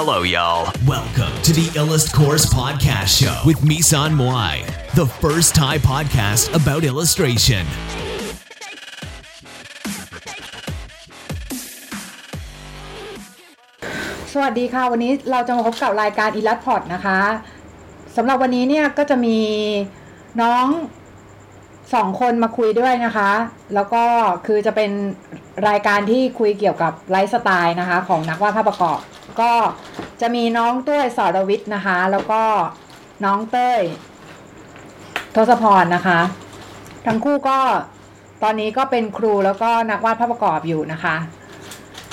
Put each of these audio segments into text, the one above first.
Hello, y'all. Welcome to the Illust Course Podcast Show with Misan Moai, the first Thai podcast about illustration. สวัสดีค่ะ วันนี้เราจะมาพบกับรายการอีลัดพอดนะคะสำหรับวันนี้เนี่ยก็จะมีน้องสองคนมาคุยด้วยนะคะ แล้วก็คือจะเป็นรายการที่คุยเกี่ยวกับไลฟ์สไตล์นะคะ ของนักวาดภาพประกอบ ก็ จะมีน้องต้วยสรวิทย์นะคะ แล้วก็น้องเต้ย ทศพรนะคะ ทั้งคู่ก็ตอนนี้ก็เป็นครูแล้วก็นักวาดภาพประกอบอยู่นะคะ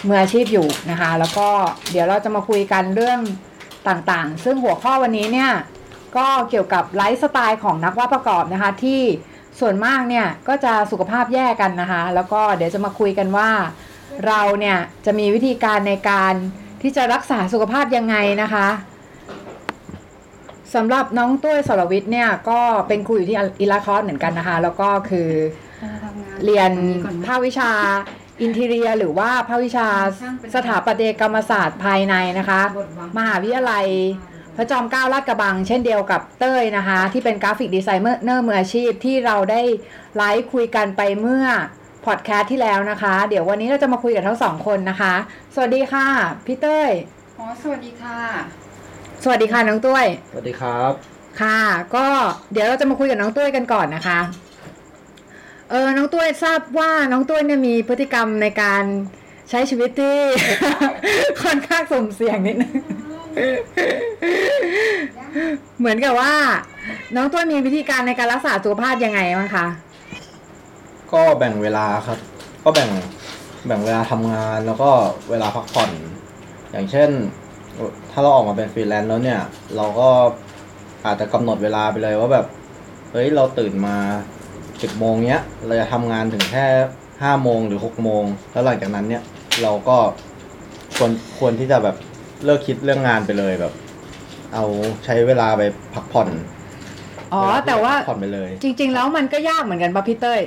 มืออาชีพอยู่นะคะ แล้วก็เดี๋ยวเราจะมาคุยกันเรื่องต่างๆ ซึ่งหัวข้อวันนี้เนี่ยก็เกี่ยวกับไลฟ์สไตล์ของนักวาดประกอบนะคะ ที่ส่วนมากเนี่ยก็จะสุขภาพแย่กันนะคะ แล้วก็เดี๋ยวจะมาคุยกันว่า เราเนี่ยจะมีวิธีการในการ ที่จะรักษาสุขภาพยังไงนะคะสำหรับน้องตุ้ยสรวิทย์เนี่ยก็เป็นครูอยู่ที่ illustcourse เหมือนกันนะคะ แล้วก็คือเรียนภาควิชา interior หรือว่าภาควิชาสถาปัตยกรรมศาสตร์ภายในนะคะ มหาวิทยาลัยพระจอมเกล้าลาดกระบัง เช่นเดียวกับเต้ยนะคะ ที่เป็น graphic designer มืออาชีพที่เราได้ไลฟ์คุยกันไปเมื่อ พอดแคสต์ที่แล้วนะคะ เดี๋ยววันนี้เราจะมาคุยกับทั้งสองคนนะคะ สวัสดีค่ะพี่เต้ยอ๋อสวัสดีค่ะ สวัสดีค่ะน้องตุ้ยสวัสดีครับ ค่ะ ก็เดี๋ยวเราจะมาคุยกับน้องตุ้ยกันก่อนนะคะ เออน้องตุ้ยทราบว่าน้องตุ้ยเนี่ยมีพฤติกรรมในการใช้ชีวิตที่ ค่อนข้างสุ่มเสี่ยงนิดนึงเหมือนกับว่า น้องตุ้ยมีวิธีการในการรักษาสุขภาพยังไงบ้างคะ ก็แบ่งเวลาครับ ก็แบ่งแบ่งเวลาทำงานแล้วก็เวลาพักผ่อน อย่างเช่น ถ้าเราออกมาเป็นฟรีแลนซ์แล้วเนี่ย เราก็อาจจะกำหนดเวลาไปเลยว่าแบบเฮ้ยเราตื่นมาสิบโมงเนี้ยเราจะทำงานถึงแค่ห้าโมงหรือหกโมงแล้วหลังจากนั้นเนี่ยเราก็ควรควรที่จะแบบเลิกคิดเรื่องงานไปเลยแบบ เอาใช้เวลาไปพักผ่อนอ๋อแต่ว่าพักผ่อนไปเลย จริง ๆ แล้วมันก็ยากเหมือนกันป่ะพี่เต้ย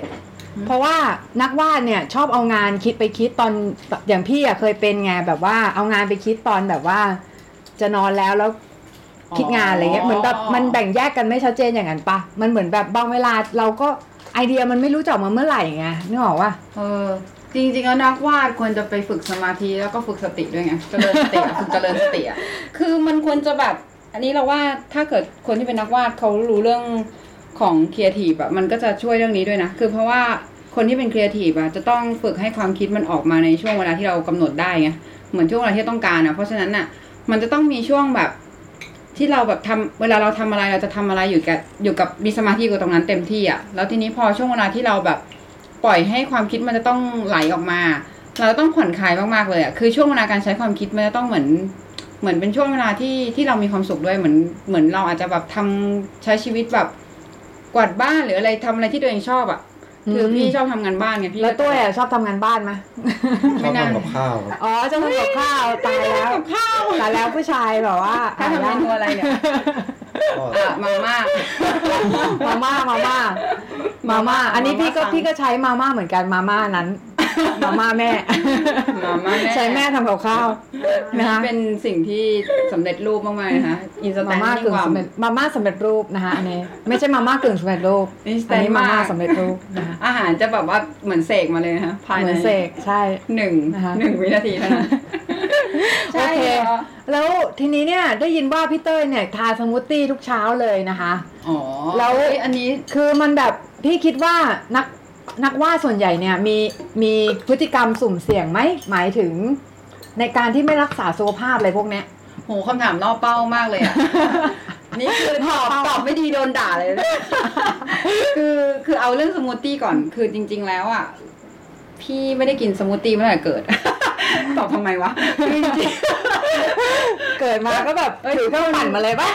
เพราะว่านักวาดเนี่ยชอบเอางานคิดไปคิดตอนอย่างพี่อะเคยเป็นไงแบบว่าเอางานไปคิดตอนแบบว่า จะนอนแล้วแล้วคิดงานอะไรเงี้ยเหมือนแบบมันแบ่งแยกกันไม่ชัดเจนอย่างนั้นปะมันเหมือนแบบบางเวลาเราก็ไอเดียมันไม่รู้จะออกมาเมื่อไหร่ไงนึกออกว่าเออจริงๆแล้วนักวาดควรจะไปฝึกสมาธิแล้วก็ฝึกสติด้วยไงเจริญสติอะฝึกเจริญสติอะคือมันควรจะแบบ อันนี้เราว่าถ้าเกิดคนที่เป็นนักวาดเขารู้เรื่อง ของครีเอทีฟอะมันก็จะช่วยเรื่องนี้ด้วยนะ คือเพราะว่าคนที่เป็นครีเอทีฟอะจะต้องฝึกให้ความคิดมันออกมาในช่วงเวลาที่เรากำหนดได้ไงเหมือนช่วงเวลาที่ต้องการอะเพราะฉะนั้นอะมันจะต้องมีช่วงแบบที่เราแบบทำเวลาเราทำอะไรเราจะทำอะไรอยู่กับอยู่กับมีสมาธิกับตรงนั้นเต็มที่อะแล้วทีนี้พอช่วงเวลาที่เราแบบปล่อยให้ความคิดมันจะต้องไหลออกมา เราต้องผ่อนคลายมากๆเลยอะคือช่วงเวลาการใช้ความคิดมันจะต้องเหมือนเหมือนเป็นช่วงเวลาที่ที่เรามีความสุขด้วยเหมือนเหมือนเราอาจจะแบบทำใช้ชีวิตแบบ กวาดบ้านหรืออะไรทำอะไรที่ตัวเองชอบอะคืออืมพี่ชอบทำงานบ้านไงพี่แล้วตุ้ยอะชอบทำงานบ้านไหมชอบทำกับข้าวครับอ๋อชอบทำกับข้าวตายแล้วกับข้าวตายแล้วผู้ชายแบบว่าถ้าทำเมนูอะไรเนี่ยก็อะมาม่ามาม่ามาม่ามาม่าอันนี้พี่ก็มาม่าสั่งพี่ก็ใช้มาม่าเหมือนกันมาม่านั้น มาม่าแม่มาม่าแม่ใช้แม่ทำกับข้าวนะคะเป็นสิ่งที่สำเร็จรูปมากๆนะคะอินสแตมานม่ายิ่กึ่งงกว่าสำเร็จมาม่าสำเร็จรูปนะคะอันนี้ไม่ใช่มาม่ากึ่งสำเร็จรูป Instant อันนี้มาม่ามากสำเร็จรูปนะคะอาหารจะแบบว่าเหมือนเสกมาเลยนะคะภายเหในมือนเสกใช่หนึ่งนะคะหนึ่งวินาทีเท่านั้นโอเคหรอแล้วทีนี้เนี่ยได้ยินว่าพี่เต้ยเนี่ยทาสมูทตี้ทุกเช้าเลยนะคะอ๋อแล้วเอ้ยอันนี้คือมันแบบพี่คิดว่านัก นักวาดส่วนใหญ่เนี่ยมีมีพฤติกรรมสุ่มเสี่ยงไหมหมายถึง ในการที่ไม่รักษาสุขภาพอะไรพวกเนี้ยโหคำถามล่อเป้ามากเลยอะ นี่คือตอบตอบไม่ดีโดนด่าเลยนะคือคือเอาเรื่องสมูทตี้ก่อน คือจริง ๆ แล้วอะ พี่ไม่ได้กินสมูทตี้มาตั้งแต่เกิด ตอบทำไมวะคือจริงเกิดมาก็แบบถือเครื่องปั่นมาเลยปะ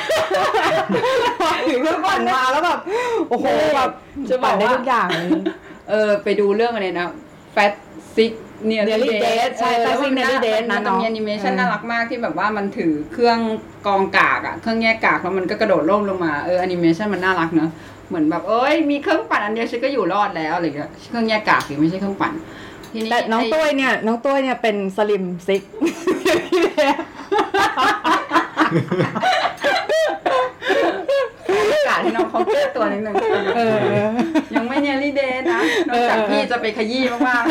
ถือเครื่องปั่นมาแล้วแบบ โอ้โหแบบจะบปั่อนกได้ว่าทุกอย่าง เลยเออไปดูเรื่องอะไรนะ Fat Sick Nearly Nearly Dead Dead ใช่เออ Fat Sick แล้ว Nearly Dead มันนะจะมีเนาะแอนิเมชันเออ น่ารักมากที่แบบว่ามันถือเครื่องกองกากอะเครื่องแยกกากแล้วมันก็กระโดดร่มลงมาเออแอนิเมชันมันน่ารักเนอะเหมือนแบบเอ้ยมีเครื่องปั่นอันเดียวฉันก็อยู่รอดแล้วอะไรเงี้ยเครื่องแยกกากหรือไม่ใช่เครื่องปั่นทีนี้แต่น้องตุ้ยเนี่ย น้องตุ้ยเนี่ยเป็น slim sick โอกาสให้น้องเขาแก้ตัวนิดนึงเออเออยังไม่ nearly dead นะ นอกจากพี่จะไปขยี้มาก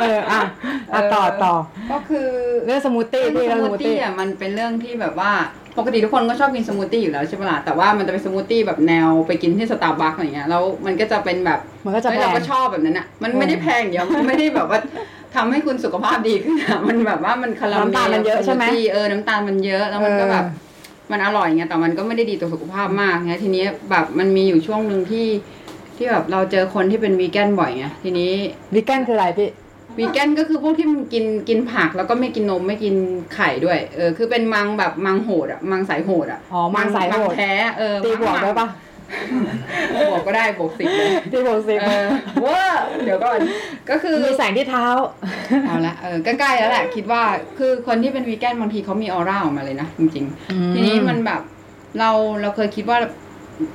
เออ อะอะต่อต่อๆก็คือเรื่องสมูทตี้พี่สเรื่องสมูมูททตี้ตี้อะมันเป็นเรื่องที่แบบว่าปกติทุกคนก็ชอบกินสมูทตี้อยู่แล้วใช่ปะล่ะแต่ว่ามันจะเป็นสมูทตี้แบบแนวไปกินที่สตาร์บัคอะไรเงี้ยแล้วมันก็จะเป็นแบบมันก็จะเฮ้ยแพง เราก็ชอบแบบนั้นอะมันไม่ได้แพงอย่างเดียวมันไม่ได้แบบว่าทำให้คุณสุขภาพดีขึ้นอะมันแบบว่ามันคาราเมลน้ำตาลมันเยอะใช่ไหมสมูทตี้เออน้ำตาลมันเยอะแล้วมันก็แบบเออ มันอร่อยไงแต่มันก็ไม่ได้ดีต่อสุขภาพมากไงทีนี้แบบมันมีอยู่ช่วงหนึ่งที่ที่แบบเราเจอคนที่เป็นวีแกนบ่อยไงทีนี้วิกแกนคืออะไรพี่วีแกนก็คือพวกที่มันกินกินผักแล้วก็ไม่กินนมไม่กินไข่ด้วย เออคือเป็นมังแบบมังโหดอะมังสายโหดอะอ๋อมังสายโหดแท้เออตีบวกได้ปะ บวกก็ได้บวกสิบเลยตีบวกสิบเออเว่าเดี๋ยวก่อนก็คือมีแสงที่เท้าเอาละเออใกล้ๆแล้วแหละ คิดว่าคือคนที่เป็นวีแกนบางทีเขามีออร่าออกมาเลยนะจริงอืมๆทีนี้มันแบบเราเราเคยคิดว่า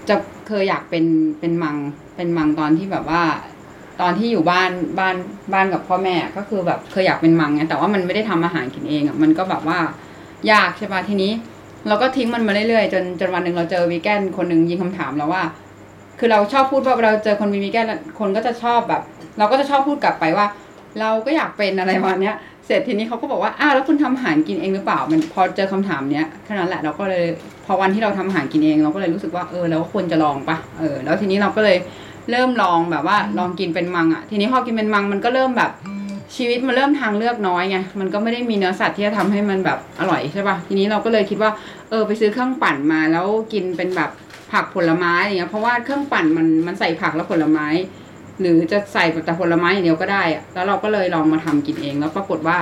จะเคยอยากเป็นเป็นมังเป็นมังตอนที่แบบว่า ตอนที่อยู่บ้านบ้านบ้านกับพ่อแม่ก็คือแบบเคยอยากเป็นมังไงแต่ว่ามันไม่ได้ทำอาหารกินเองอะมันก็แบบว่ายากใช่ปะทีนี้ เราก็ทิ้งมันมาเรื่อยๆจนจนวันหนึ่งเราเจอวีแกนคนหนึ่งยิงคำถามเราว่า คือเราชอบพูดว่าเราเจอคนมีวีแกนคนก็จะชอบแบบ เราก็จะชอบพูดกลับไปว่า เราก็อยากเป็นอะไรประมาณเนี้ยเสร็จทีนี้เขาก็บอกว่าอ้าวแล้วคุณทำอาหารกินเองหรือเปล่า มันพอเจอคำถามเนี้ยแค่นั้นแหละเราก็เลยพอวันที่เราทำอาหารกินเองเราก็เลยรู้สึกว่าเออเราก็ควรจะลองปะเออแล้วทีนี้เราก็เลยเริ่มลองแบบว่าลองกินเป็นมังอะทีนี้พอกินเป็นมังมันก็เริ่มแบบ ชีวิตมันเริ่มทางเลือกน้อยไง มันก็ไม่ได้มีเนื้อสัตว์ที่จะทำให้มันแบบอร่อยใช่ปะทีนี้เราก็เลยคิดว่าเออไปซื้อเครื่องปั่นมาแล้วกินเป็นแบบผักผลไม้อย่างเงี้ย เพราะว่าเครื่องปั่นมันมันใส่ผักและผลไม้ หรือจะใส่แต่ผลไม้อย่างเดียวก็ได้อะแล้วเราก็เลยลองมาทำกินเอง แล้วปรากฏว่า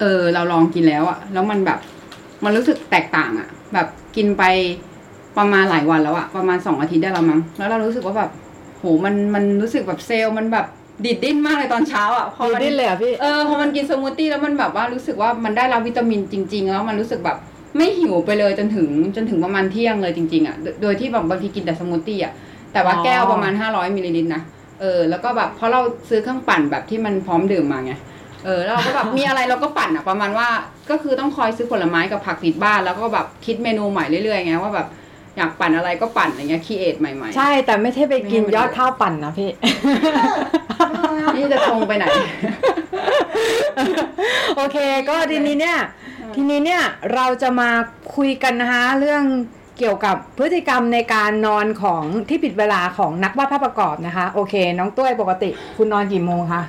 เออ เราลองกินแล้วอะแล้วมันแบบ มันรู้สึกแตกต่างอะแบบกินไปประมาณหลายวันแล้วอะประมาณสองอาทิตย์ได้แล้วมั้ง แล้วเรารู้สึกว่าแบบโหมันมันรู้สึกแบบเซลล์มันแบบ ดิดดิ้นมากเลยตอนเช้าอะพอดีมันดิ้นเลยเหรอะพี่ เออพอมันกินสมูทตี้แล้วมันแบบว่ารู้สึกว่ามันได้รับวิตามินจริง ๆ แล้วมันรู้สึกแบบไม่หิวไปเลยจนถึงจนถึงประมาณเที่ยงเลยจริงๆอะโดยโดยที่แบบบางทีกินแต่สมูทตี้อะแต่ว่าอ๋อ แก้วประมาณ 500มิลลิลิตรนะเออแล้วก็แบบเพราะเราซื้อเครื่องปั่นแบบที่มันพร้อมดื่มมาไงเออแล้วเราก็แบบ มีอะไรเราก็ปั่นอะประมาณว่าก็คือต้องคอยซื้อผลไม้กับผักติดบ้านแล้วก็แบบคิดเมนูใหม่เรื่อยๆไงว่าแบบ อยากปั่นอะไรก็ปั่นอะไรเงี้ยคีเอทใหม่ๆ ใช่แต่ไม่ใช่ไปกินยอดข้าวปั่นนะพี่ นี่จะชงไปไหน โอเค ก็ทีนี้เนี่ย ทีนี้เนี่ยเราจะมาคุยกันนะคะเรื่องเกี่ยวกับพฤติกรรมในการนอนของที่ผิดเวลาของนักวาดภาพประกอบนะคะ โอเค น้องตุ้ยปกติ คุณนอนกี่โมงคะ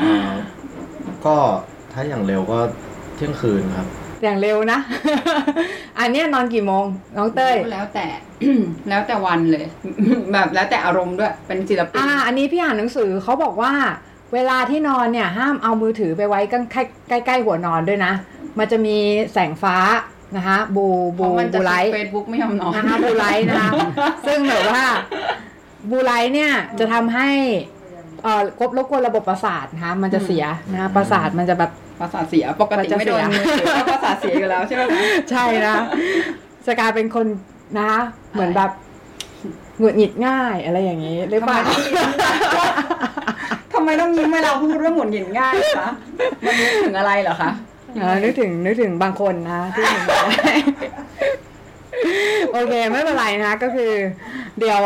อ่าก็ถ้าอย่างเร็วก็เที่ยงคืนครับ อย่างเร็วนะ อันเนี้ยนอนกี่โมง น้องเต้ย แล้วแต่ แล้วแต่วันเลย แบบแล้วแต่อารมณ์ด้วย เป็นศิลปิน อ่า อันนี้พี่อ่านหนังสือเขาบอกว่า เวลาที่นอนเนี่ย ห้ามเอามือถือไปไว้ใกล้ใกล้ๆหัวนอนด้วยนะ มันจะมีแสงฟ้านะคะ blue เพราะมันจะ blue light Facebook ไม่ยอมนอนนะคะ blue light นะคะซึ่งแบบว่าบูไลท์เนี่ยจะทำให้ เอ่อกบรบกวนระบบประสาทนะคะมันจะเสียนะคะประสาทมันจะแบบประสาทเสียปกติไม่โดนมันจะเสียมือถือก็ประสาทเสียอยู่แล้วใช่ไหมใช่นะจะกลายเป็นคนนะคะเหมือนแบบหงุดหงิดง่ายอะไรอย่างนี้หรือเปล่าทำไมต้องยิ้มเวลาพูดเรื่องหมุนหงินง่ายคะมันนึกถึงอะไรเหรอคะเออนึกถึงนึกถึงบางคนนะที่เห็นแบบนั้นโอเคไม่เป็นไรนะก็คือ เดี๋ยว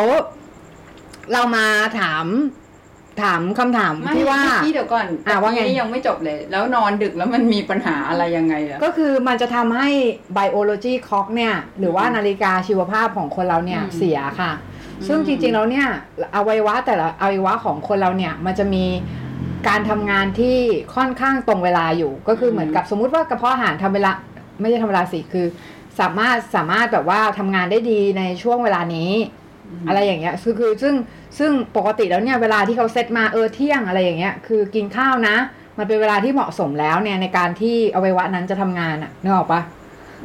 เรามาถาม ถามคำถามไม่ที่ว่าพี่เดี๋ยวก่อนอะว่าไงนี่ยังไม่จบเลย แล้วนอนดึกแล้วมันมีปัญหาอะไรยังไงอะก็คือมันจะทำให้ biology clock เนี่ย หรือว่านาฬิกาชีวภาพของคนเราเนี่ยอืมเสียค่ะ ซึ่งจริงๆแล้วเนี่ยอวัยวะแต่ละอวัยวะของคนเราเนี่ยมันจะมีการทำงานที่ค่อนข้างตรงเวลาอยู่ ก็คือเหมือนกับสมมุติว่ากระเพาะอาหารทำเวลาไม่ใช่ทำเวลาสิคือ สามารถสามารถแบบว่าทำงานได้ดีในช่วงเวลานี้ อะไรอย่างเงี้ยคือคือซึ่งซึ่งปกติแล้วเนี่ยเวลาที่เขาเซตมาเออเที่ยงอะไรอย่างเงี้ยคือกินข้าวนะ มันเป็นเวลาที่เหมาะสมแล้วเนี่ยในการที่อวัยวะนั้นจะทำงานอะนึกออกปะ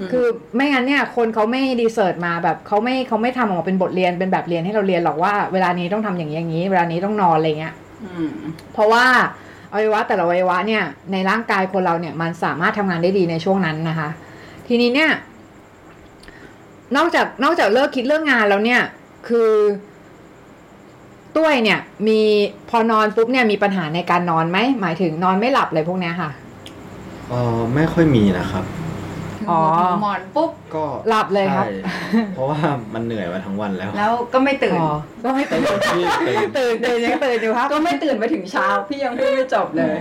มคือไม่งั้นเนี่ยคนเขาไม่ research มาแบบเขาไม่เขาไม่ทำออกมาเป็นบทเรียนเป็นแบบเรียนให้เราเรียนหรอกว่าเวลานี้ต้องทำอย่างนี้อย่างนี้ เวลานี้ต้องนอนอะไรเงี้ยมเพราะว่าอวัยวะแต่ละอวัยวะเนี่ยในร่างกายคนเราเนี่ยมันสามารถทำงานได้ดีในช่วงนั้นนะคะ ทีนี้เนี่ย นอกจากนอกจากเลิกคิดเรื่องงานแล้วเนี่ย คือตุ้ยเนี่ย มีพอนอนปุ๊บเนี่ยมีปัญหาในการนอนไหมหมายถึงนอนไม่หลับอะไรพวกเนี้ยค่ะเออไม่ค่อยมีนะครับ อ๋อหัวถึงหมอนปุ๊บ ก็หลับเลยครับ ใช่เพราะว่ามันเหนื่อยมาทั้งวันแล้วแล้วก็ไม่ตื่น อ๋อ ก็ไม่ตื่นที่ตื่นตื่นตื่นยังตื่นอยู่ครับ ก็ไม่ตื่นไปถึงเช้า พี่ยังพูดไม่จบเลย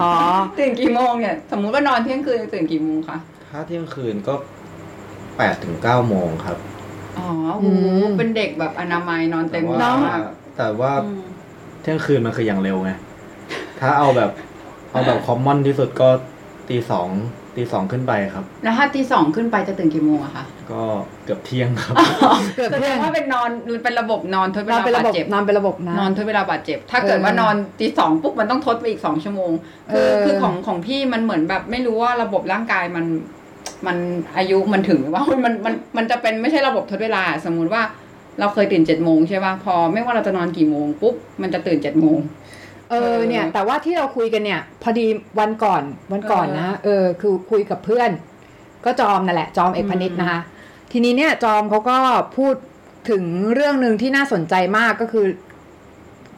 อ๋อ ตื่นกี่โมงเนี่ย สมมุติว่านอนเที่ยงคืนตื่นกี่โมงคะ ถ้าเที่ยงคืนก็แปดถึงเก้าโมงครับ อ๋อโอ้โหอืมเป็นเด็กแบบอนามัยนอนเต็มแต่ที่ว่ามากแต่ว่าอืมเที่ยงคืนมันคืออย่างเร็วไง ถ้าเอาแบบ เอาแบบคอมมอนที่สุดก็ตีสองตีสองขึ้นไปครับ แล้วถ้าตีสองขึ้นไปจะตื่นกี่โมงอะคะก็เกือบเที่ยงครับเกือบแสเที่ดยงงว่าเป็นนอนเป็นระบบนอนทดเวนอนลาเป็นระบาบดบเจ็บนอนเป็นระบบนะนอนทดเวลาบาดเจ็บ ถ้าเกิดว่านอนตีสองปุ๊บมันต้องทดไปอีกสองชั่วโมงคือเออคือของของพี่มันเหมือนแบบไม่รู้ว่าระบบร่างกายมัน มันอายุมันถึงหรือว่ามันมันมันจะเป็นไม่ใช่ระบบทดเวลา สมมุติว่าเราเคยตื่นเจ็ดโมงใช่ป่ะพอไม่ว่าเราจะนอนกี่โมงปุ๊บมันจะตื่นเจ็ดโมงเออเนี่ยแต่ว่าที่เราคุยกันเนี่ย พอดีวันก่อนวันก่อนนะเออคือคุยกับเพื่อน ก็จอมนั่นแหละ จอมเอกพนิษฐ์นะคะ ทีนี้เนี่ยจอมเขาก็พูดถึงเรื่องหนึ่งที่น่าสนใจมากก็คือ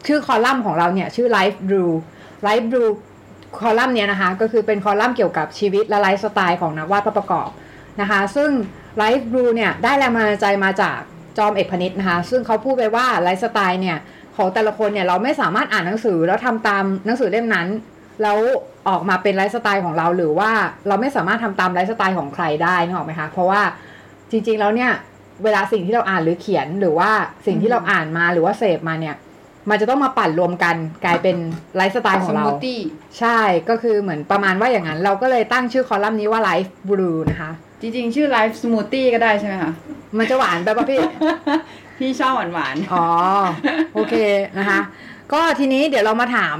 ชื่อคอลัมน์ของเราเนี่ย ชื่อ Life Brew Life Brew คอลัมน์เนี่ยนะคะ ก็คือเป็นคอลัมน์เกี่ยวกับชีวิตและไลฟ์สไตล์ของนักวาดภาพประกอบนะคะ ซึ่ง Life Brew เนี่ยได้แรงบันดาลใจมาจากจอมเอกพนิษฐ์นะคะ ซึ่งเขาพูดไปว่าไลฟ์สไตล์เนี่ยของแต่ละคนเนี่ยเราไม่สามารถอ่านหนังสือแล้วทำตามหนังสือเล่มนั้น แล้วออกมาเป็นไลฟ์สไตล์ของเราหรือว่าเราไม่สามารถทำตามไลฟ์สไตล์ของใครได้นึกออกไหมคะเพราะว่าจริงๆแล้วเนี่ยเวลาสิ่งที่เราอ่านหรือเขียนหรือว่าสิ่งที่เราอ่านมาหรือว่าเสพมาเนี่ย มันจะต้องมาปั่นรวมกันกลายเป็นไลฟ์สไตล์ของเรา สมูทตี้ใช่ก็คือเหมือนประมาณว่าอย่างนั้น เราก็เลยตั้งชื่อคอลัมน์นี้ว่า Life Brew นะคะจริงๆ ชื่อ Life Smoothie ก็ได้ใช่ไหมคะ มันจะหวานไปป่ะพี่ พี่ชอบหวานหวานอ๋อ โอเคนะคะ ก็ทีนี้เดี๋ยวเรามาถาม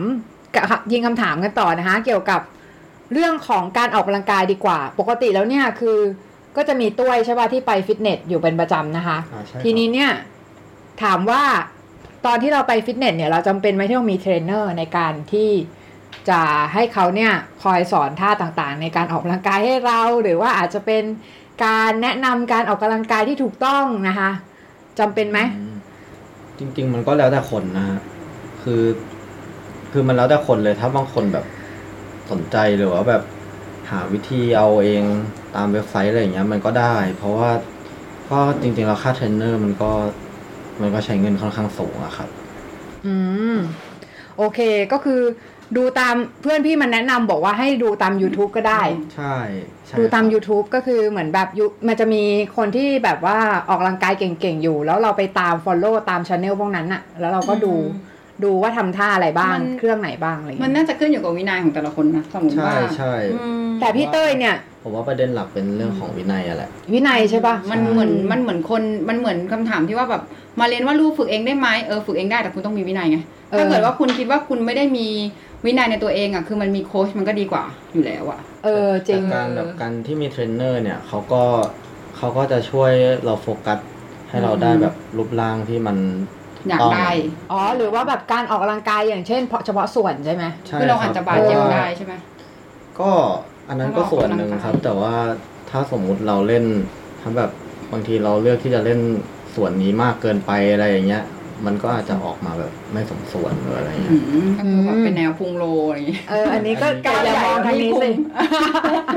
กับยิงคำถามกันต่อนะคะ เกี่ยวกับเรื่องของการออกกำลังกายดีกว่า ปกติแล้วเนี่ยคือก็จะมีตุ้ยใช่ป่ะที่ไปฟิตเนสอยู่เป็นประจำนะคะอ่าใช่ครับทีนี้เนี่ย ถามว่า ตอนที่เราไปฟิตเนสเนี่ยเราจำเป็นไหมที่ต้องมีเทรนเนอร์ในการที่จะให้เขาเนี่ยคอยสอนท่าต่างๆ ในการออกกำลังกายให้เรา หรือว่าอาจจะเป็นการแนะนำการออกกำลังกายที่ถูกต้องนะคะจำเป็นไหมจริง ๆ มันก็แล้วแต่คนนะฮะคือ คือมันแล้วแต่คนเลยถ้าบางคนแบบสนใจหรือว่าแบบหาวิธีเอาเองตามเว็บไซต์อะไรอย่างเงี้ย มันก็ได้ เพราะว่าก็จริงๆแล้วค่าเทรนเนอร์มันก็ มันก็ใช้เงินค่อนข้างสูงอะครับ อืม โอเคก็คือดูตามเพื่อนพี่มันแนะนำบอกว่าให้ดูตาม YouTube ก็ได้ ใช่ใช่ดูตามครับ YouTube ก็คือเหมือนแบบยุมันจะมีคนที่แบบว่าออกกำลังกายเก่งๆ อยู่ แล้วเราไปตาม Follow ตามช anel พวกนั้นอะแล้วเราก็ดูดูว่าทำท่าอะไรบ้างเครื่องไหนบ้างอะไรอย่างมันเงี้ยน่าจะขึ้นอยู่กับวินัยของแต่ละคนนะสมมติใช่ว่า ใช่อืมแต่พี่เต้ยเนี่ย ผมว่าประเด็นหลักเป็นเรื่องของวินัยอะแหละ วินัยใช่ปะมันเหมือนมันเหมือนคนมันเหมือนคำถามที่ว่าแบบมาเรียนว่าลูกฝึกเองได้ไหมเออฝึกเองได้แต่คุณต้องมีวินัยไงถ้าเกิดว่าคุณคิดว่าคุณไม่ได้มีวินัยในตัวเองอะคือมันมีโค้ชมันก็ดีกว่าอยู่แล้วอะเออจริงแต่การแบบการที่มีเทรนเนอร์เนี่ยเขาก็เขาก็จะช่วยเราโฟกัสให้เราได้แบบรูปร่างที่มันอยากต้องได้อ๋อหรือว่าแบบการออกกำลังกายอย่างเช่นเฉพาะส่วนใช่ไหมใช่คือเราอาจจะบาดเจ็บพระว่ได้ใช่ไหมก็ อันนั้นก็ส่วนหนึ่งครับ แต่ว่าถ้าสมมุติเราเล่นทั้งแบบบางทีเราเลือกที่จะเล่นส่วนนี้มากเกินไปอะไรอย่างเงี้ย มันก็อาจจะออกมาแบบไม่สมส่วนหรืออะไรอืเงี้ยมก็คือแบบเป็นแนวพุงโลอะไรอย่างเงี้ยเอออันนี้ก็อันนี้ก็การอย่ามองทางนี้สิ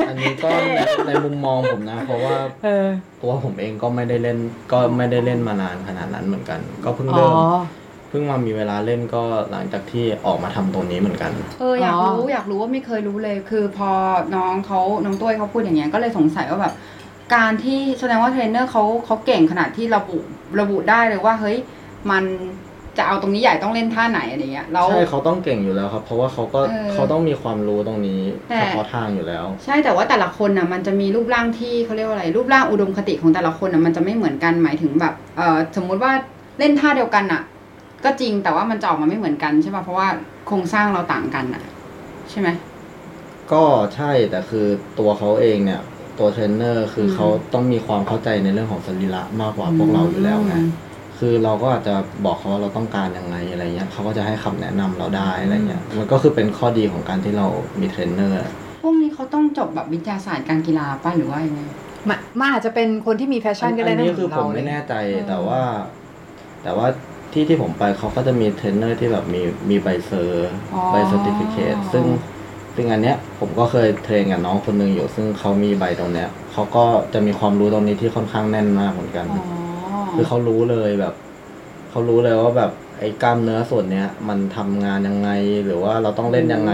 อันนี้ก็ในในมุมมองผมนะ เพราะว่าเออตัวผมเองก็ไม่ได้เล่นก็ไม่ได้เล่นมานานขนาดนั้นเหมือนกัน ก็เพิ่งอ๋อเริ่ม เพิ่งมามีเวลาเล่นก็หลังจากที่ออกมาทำตรงนี้เหมือนกัน เอออยากอ๋อรู้อยากรู้ว่าไม่เคยรู้เลย คือพอน้องเขาน้องตุ้ยเขาพูดอย่างเงี้ยก็เลยสงสัยว่าแบบ การที่แสดงว่าเทรนเนอร์เขาเขาเก่งขนาดที่ระบุระบุได้เลยว่าเฮ้ยมันจะเอาตรงนี้ใหญ่ต้องเล่นท่าไหนอะไรเงี้ยแล้วใช่เขาต้องเก่งอยู่แล้วครับ เพราะว่าเขาก็เออเขาต้องมีความรู้ตรงนี้แต่ เฉพาะทางอยู่แล้ว ใช่แต่ว่าแต่ละคนน่ะมันจะมีรูปร่างที่เขาเรียกว่าอะไร รูปร่างอุดมคติของแต่ละคนน่ะมันจะไม่เหมือนกันหมายถึงแบบเออสมมุติว่าเล่นท่าเดียวกันน่ะ ก็จริงแต่ว่ามันจะออกมาไม่เหมือนกันใช่ป่ะเพราะว่าโครงสร้างเราต่างกันน่ะใช่ไหมก็ใช่แต่คือตัวเขาเองเนี่ย ตัวเทรนเนอร์คืออมเขาต้องมีความเข้าใจในเรื่องของสรีระมากกว่าพวกเราอยู่แล้วไงอืมคือเราก็อาจจะบอกเขาว่าเราต้องการยังไงอะไรเงี้ยเขาก็จะให้คำแนะนำเราได้อะไรเงี้ยมันก็คือเป็นข้อดีของการที่เรามีเทรนเนอร์พวกนี้เขาต้องจบแบบวิทยาศาสตร์การกีฬาป่ะหรือว่ายังไงมันมันอาจจะเป็นคนที่มี passion ก็ได้อันนี้คือเหผมเราไม่แน่ใจเออแต่ว่า แต่ว่า ที่ที่ผมไปเขาก็จะมีเทรนเนอร์ที่แบบมีมีใบ cer ใบ certificate ซึ่งซึ่งอันเนี้ยผมก็เคย train กับน้องคนหนึ่งอยู่ ซึ่งเขามีใบตรงเนี้ยเขาก็จะมีความรู้ตรงนี้ที่ค่อนข้างแน่นมากเหมือนกัน อ๋อ คือเขารู้เลยแบบเขารู้เลยว่าแบบไอ้กล้ามเนื้อส่วนเนี้ย มันทำงานยังไงหรือว่าเราต้องเล่นยังไง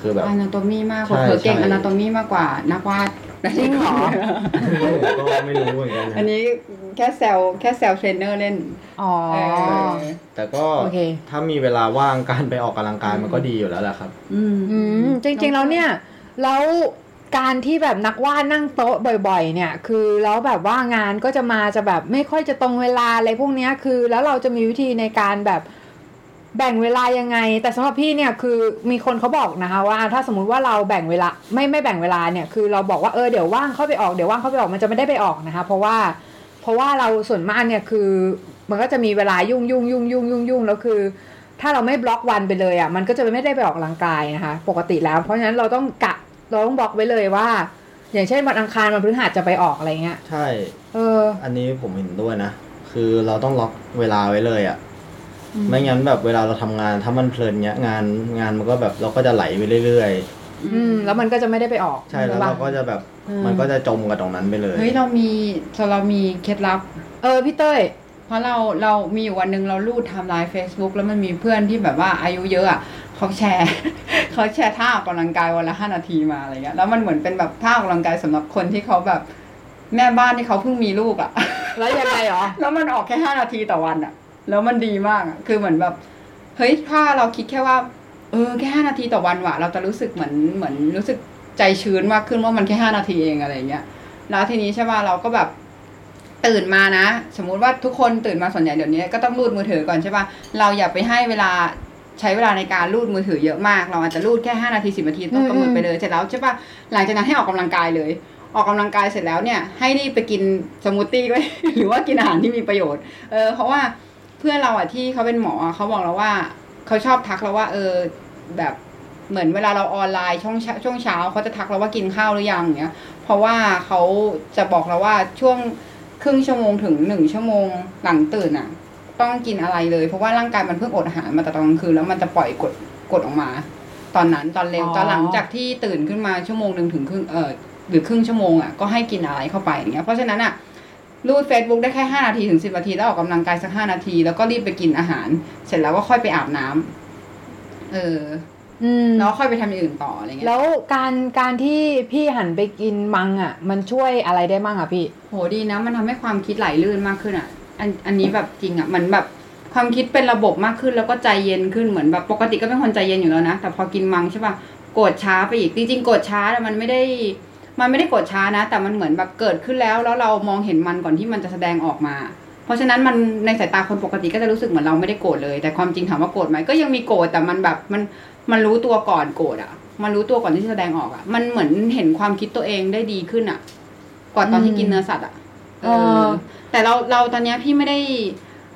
คือแบบ อน anatomy มากใช่เผลอๆเก่งใช่ anatomy มากกว่านักวาด จริงเหรอผมก็ไม่รู้เหมือนกันนะอันนี้แค่แซวแค่แซวเทรนเนอร์เล่น อ๋อเออแต่ก็โอเคถ้ามีเวลาว่างการไปออกกำลังกายมันก็ดีอยู่แล้วแหละครับอืมอืมจริง ๆ แล้วเนี่ยแล้วการที่แบบนักวาดนั่งโต๊ะบ่อย ๆ เนี่ย คือแล้วแบบว่างานก็จะมาจะแบบไม่ค่อยจะตรงเวลาอะไรพวกเนี้ยคือ แล้วเราจะมีวิธีในการแบบ แบ่งเวลายังไง แต่สำหรับพี่เนี่ยคือมีคนเขาบอกนะคะว่าถ้าสมมุติว่าเราแบ่งเวลาไม่ไม่แบ่งเวลาเนี่ยคือเราบอกว่าเออเดี๋ยวว่างเข้าไปออกเดี๋ยวว่างเข้าไปออกมันจะไม่ได้ไปออกนะคะเพราะว่าเพราะว่าเราส่วนมากเนี่ยคือมันก็จะมีเวลายุ่งยุ่งยุ่งยุ่งยุ่งยุ่งแล้วคือ ถ้าเราไม่บล็อกวันไปเลยอะมันก็จะไม่ได้ไปออกกำลังกายนะคะปกติแล้วเพราะฉะนั้นเราต้องกะเราต้องบล็อกไว้เลยว่า อย่างเช่นวันอังคารวันพฤหัสจะไปออกอะไรเงี้ยใช่ เออ อันนี้ผมเห็นด้วยนะคือเราต้องล็อกเวลาไว้เลยอะ่ะ ไม่งั้นแบบเวลาเราทำงานถ้ามันเพลินเนี้ยงานงานมันก็แบบเราก็จะไหลไปเรื่อยอืมแล้วมันก็จะไม่ได้ไปออกๆใช่แล้วเราก็จะแบบอืมมันก็จะจมกับตรงนั้นไปเลยเฮ้ยเรามีเรามีเคล็ดลับ เออพี่เต้ยเพราะเราเรามีอยู่วันหนึ่งเรารูดไทม์ไลน์ Facebook แล้วมันมีเพื่อนที่แบบว่าอายุเยอะอะเขาแชร์เขาแชร์ท่าออกกำลังกายวันละห้านาทีมาอะไรเงี้ยแล้วมันเหมือนเป็นแบบท่าออกกำลังกายสำหรับคนที่เขาแบบแม่บ้านที่เขาเพิ่งมีลูกอะ แล้วยังไงเหรอแล้วมันออกแค่ห้านาทีต่อวันอะ แล้วมันดีมากอะคือเหมือนแบบ เฮ้ยถ้าเราคิดแค่ว่า เออแค่ห้านาทีต่อวันว่ะ เราจะรู้สึกเหมือนเหมือนรู้สึกใจชื้นมากขึ้นว่ามันแค่ห้านาทีเองอะไรเงี้ย แล้วทีนี้ใช่ป่ะเราก็แบบตื่นมานะ สมมุติว่าทุกคนตื่นมาส่วนใหญ่เดี๋ยวนี้ก็ต้องรูดมือถือก่อนใช่ป่ะ เราอย่าไปให้เวลาใช้เวลาในการรูดมือถือเยอะมาก เราอาจจะรูดแค่ห้านาทีสิบนาทีต้องกำหนดไปเลยเสร็จแล้วใช่ป่ะ หลังจากนั้นให้ออกกำลังกายเลย ออกกำลังกายเสร็จแล้วเนี่ยให้รีบไปกินสมูทตี้ไว้หรือว่ากินอาหารที่มีประโยชน์ เออเพราะว่า เพื่อนเราอะที่เขาเป็นหมอเขาบอกเราว่าเขาชอบทักเราว่าเออแบบเหมือนเวลาเราออนไลน์ช่วงช่วงเช้าเขาจะทักเราว่ากินข้าวหรือยังเงี้ย เพราะว่าเขาจะบอกเราว่าช่วงครึ่งชั่วโมงถึงหนึ่งชั่วโมงหลังตื่นอะ ต้องกินอะไรเลย เพราะว่าร่างกายมันเพิ่งอดอาหารมาแต่ตอนกลางคืนแล้วมันจะปล่อยกดกดออกมา ตอนนั้นตอนเร็วตอนหลังจากที่ตื่นขึ้นมาชั่วโมงหนึ่งถึงครึ่งเออหรือครึ่งชั่วโมงอะก็ให้กินอะไรเข้าไปอย่างเงี้ยเพราะฉะนั้นอะ รูด Facebook ได้แค่ห้านาทีถึงสิบนาที แล้วออกกำลังกายสักห้านาที แล้วก็รีบไปกินอาหาร เสร็จแล้วก็ค่อยไปอาบน้ำเอออืมแล้วค่อยไปทำอย่างอื่นต่ออะไรเงี้ยแล้วการการที่พี่หันไปกินมังอะ มันช่วยอะไรได้บ้างอะพี่ โหดีนะ มันทำให้ความคิดไหลลื่นมากขึ้นอะ อันอันนี้แบบจริงอะมันแบบความคิดเป็นระบบมากขึ้นแล้วก็ใจเย็นขึ้นเหมือนแบบปกติก็เป็นคนใจเย็นอยู่แล้วนะแต่พอกินมังใช่ป่ะโกรธช้าไปอีกจริงๆโกรธช้าแต่มันไม่ได้ มันไม่ได้โกรธช้านะ แต่มันเหมือนแบบเกิดขึ้นแล้ว แล้วเรามองเห็นมันก่อนที่มันจะแสดงออกมา เพราะฉะนั้นมันในสายตาคนปกติก็จะรู้สึกเหมือนเราไม่ได้โกรธเลย แต่ความจริงถามว่าโกรธไหมก็ยังมีโกรธแต่มันแบบมันมันรู้ตัวก่อนโกรธอะ มันรู้ตัวก่อนที่จะแสดงออกอะ มันเหมือนเห็นความคิดตัวเองได้ดีขึ้นอะก่อนตอนที่กินเนื้อสัตว์อะเอเอออ แต่เราเราตอนเนี้ยพี่ไม่ได้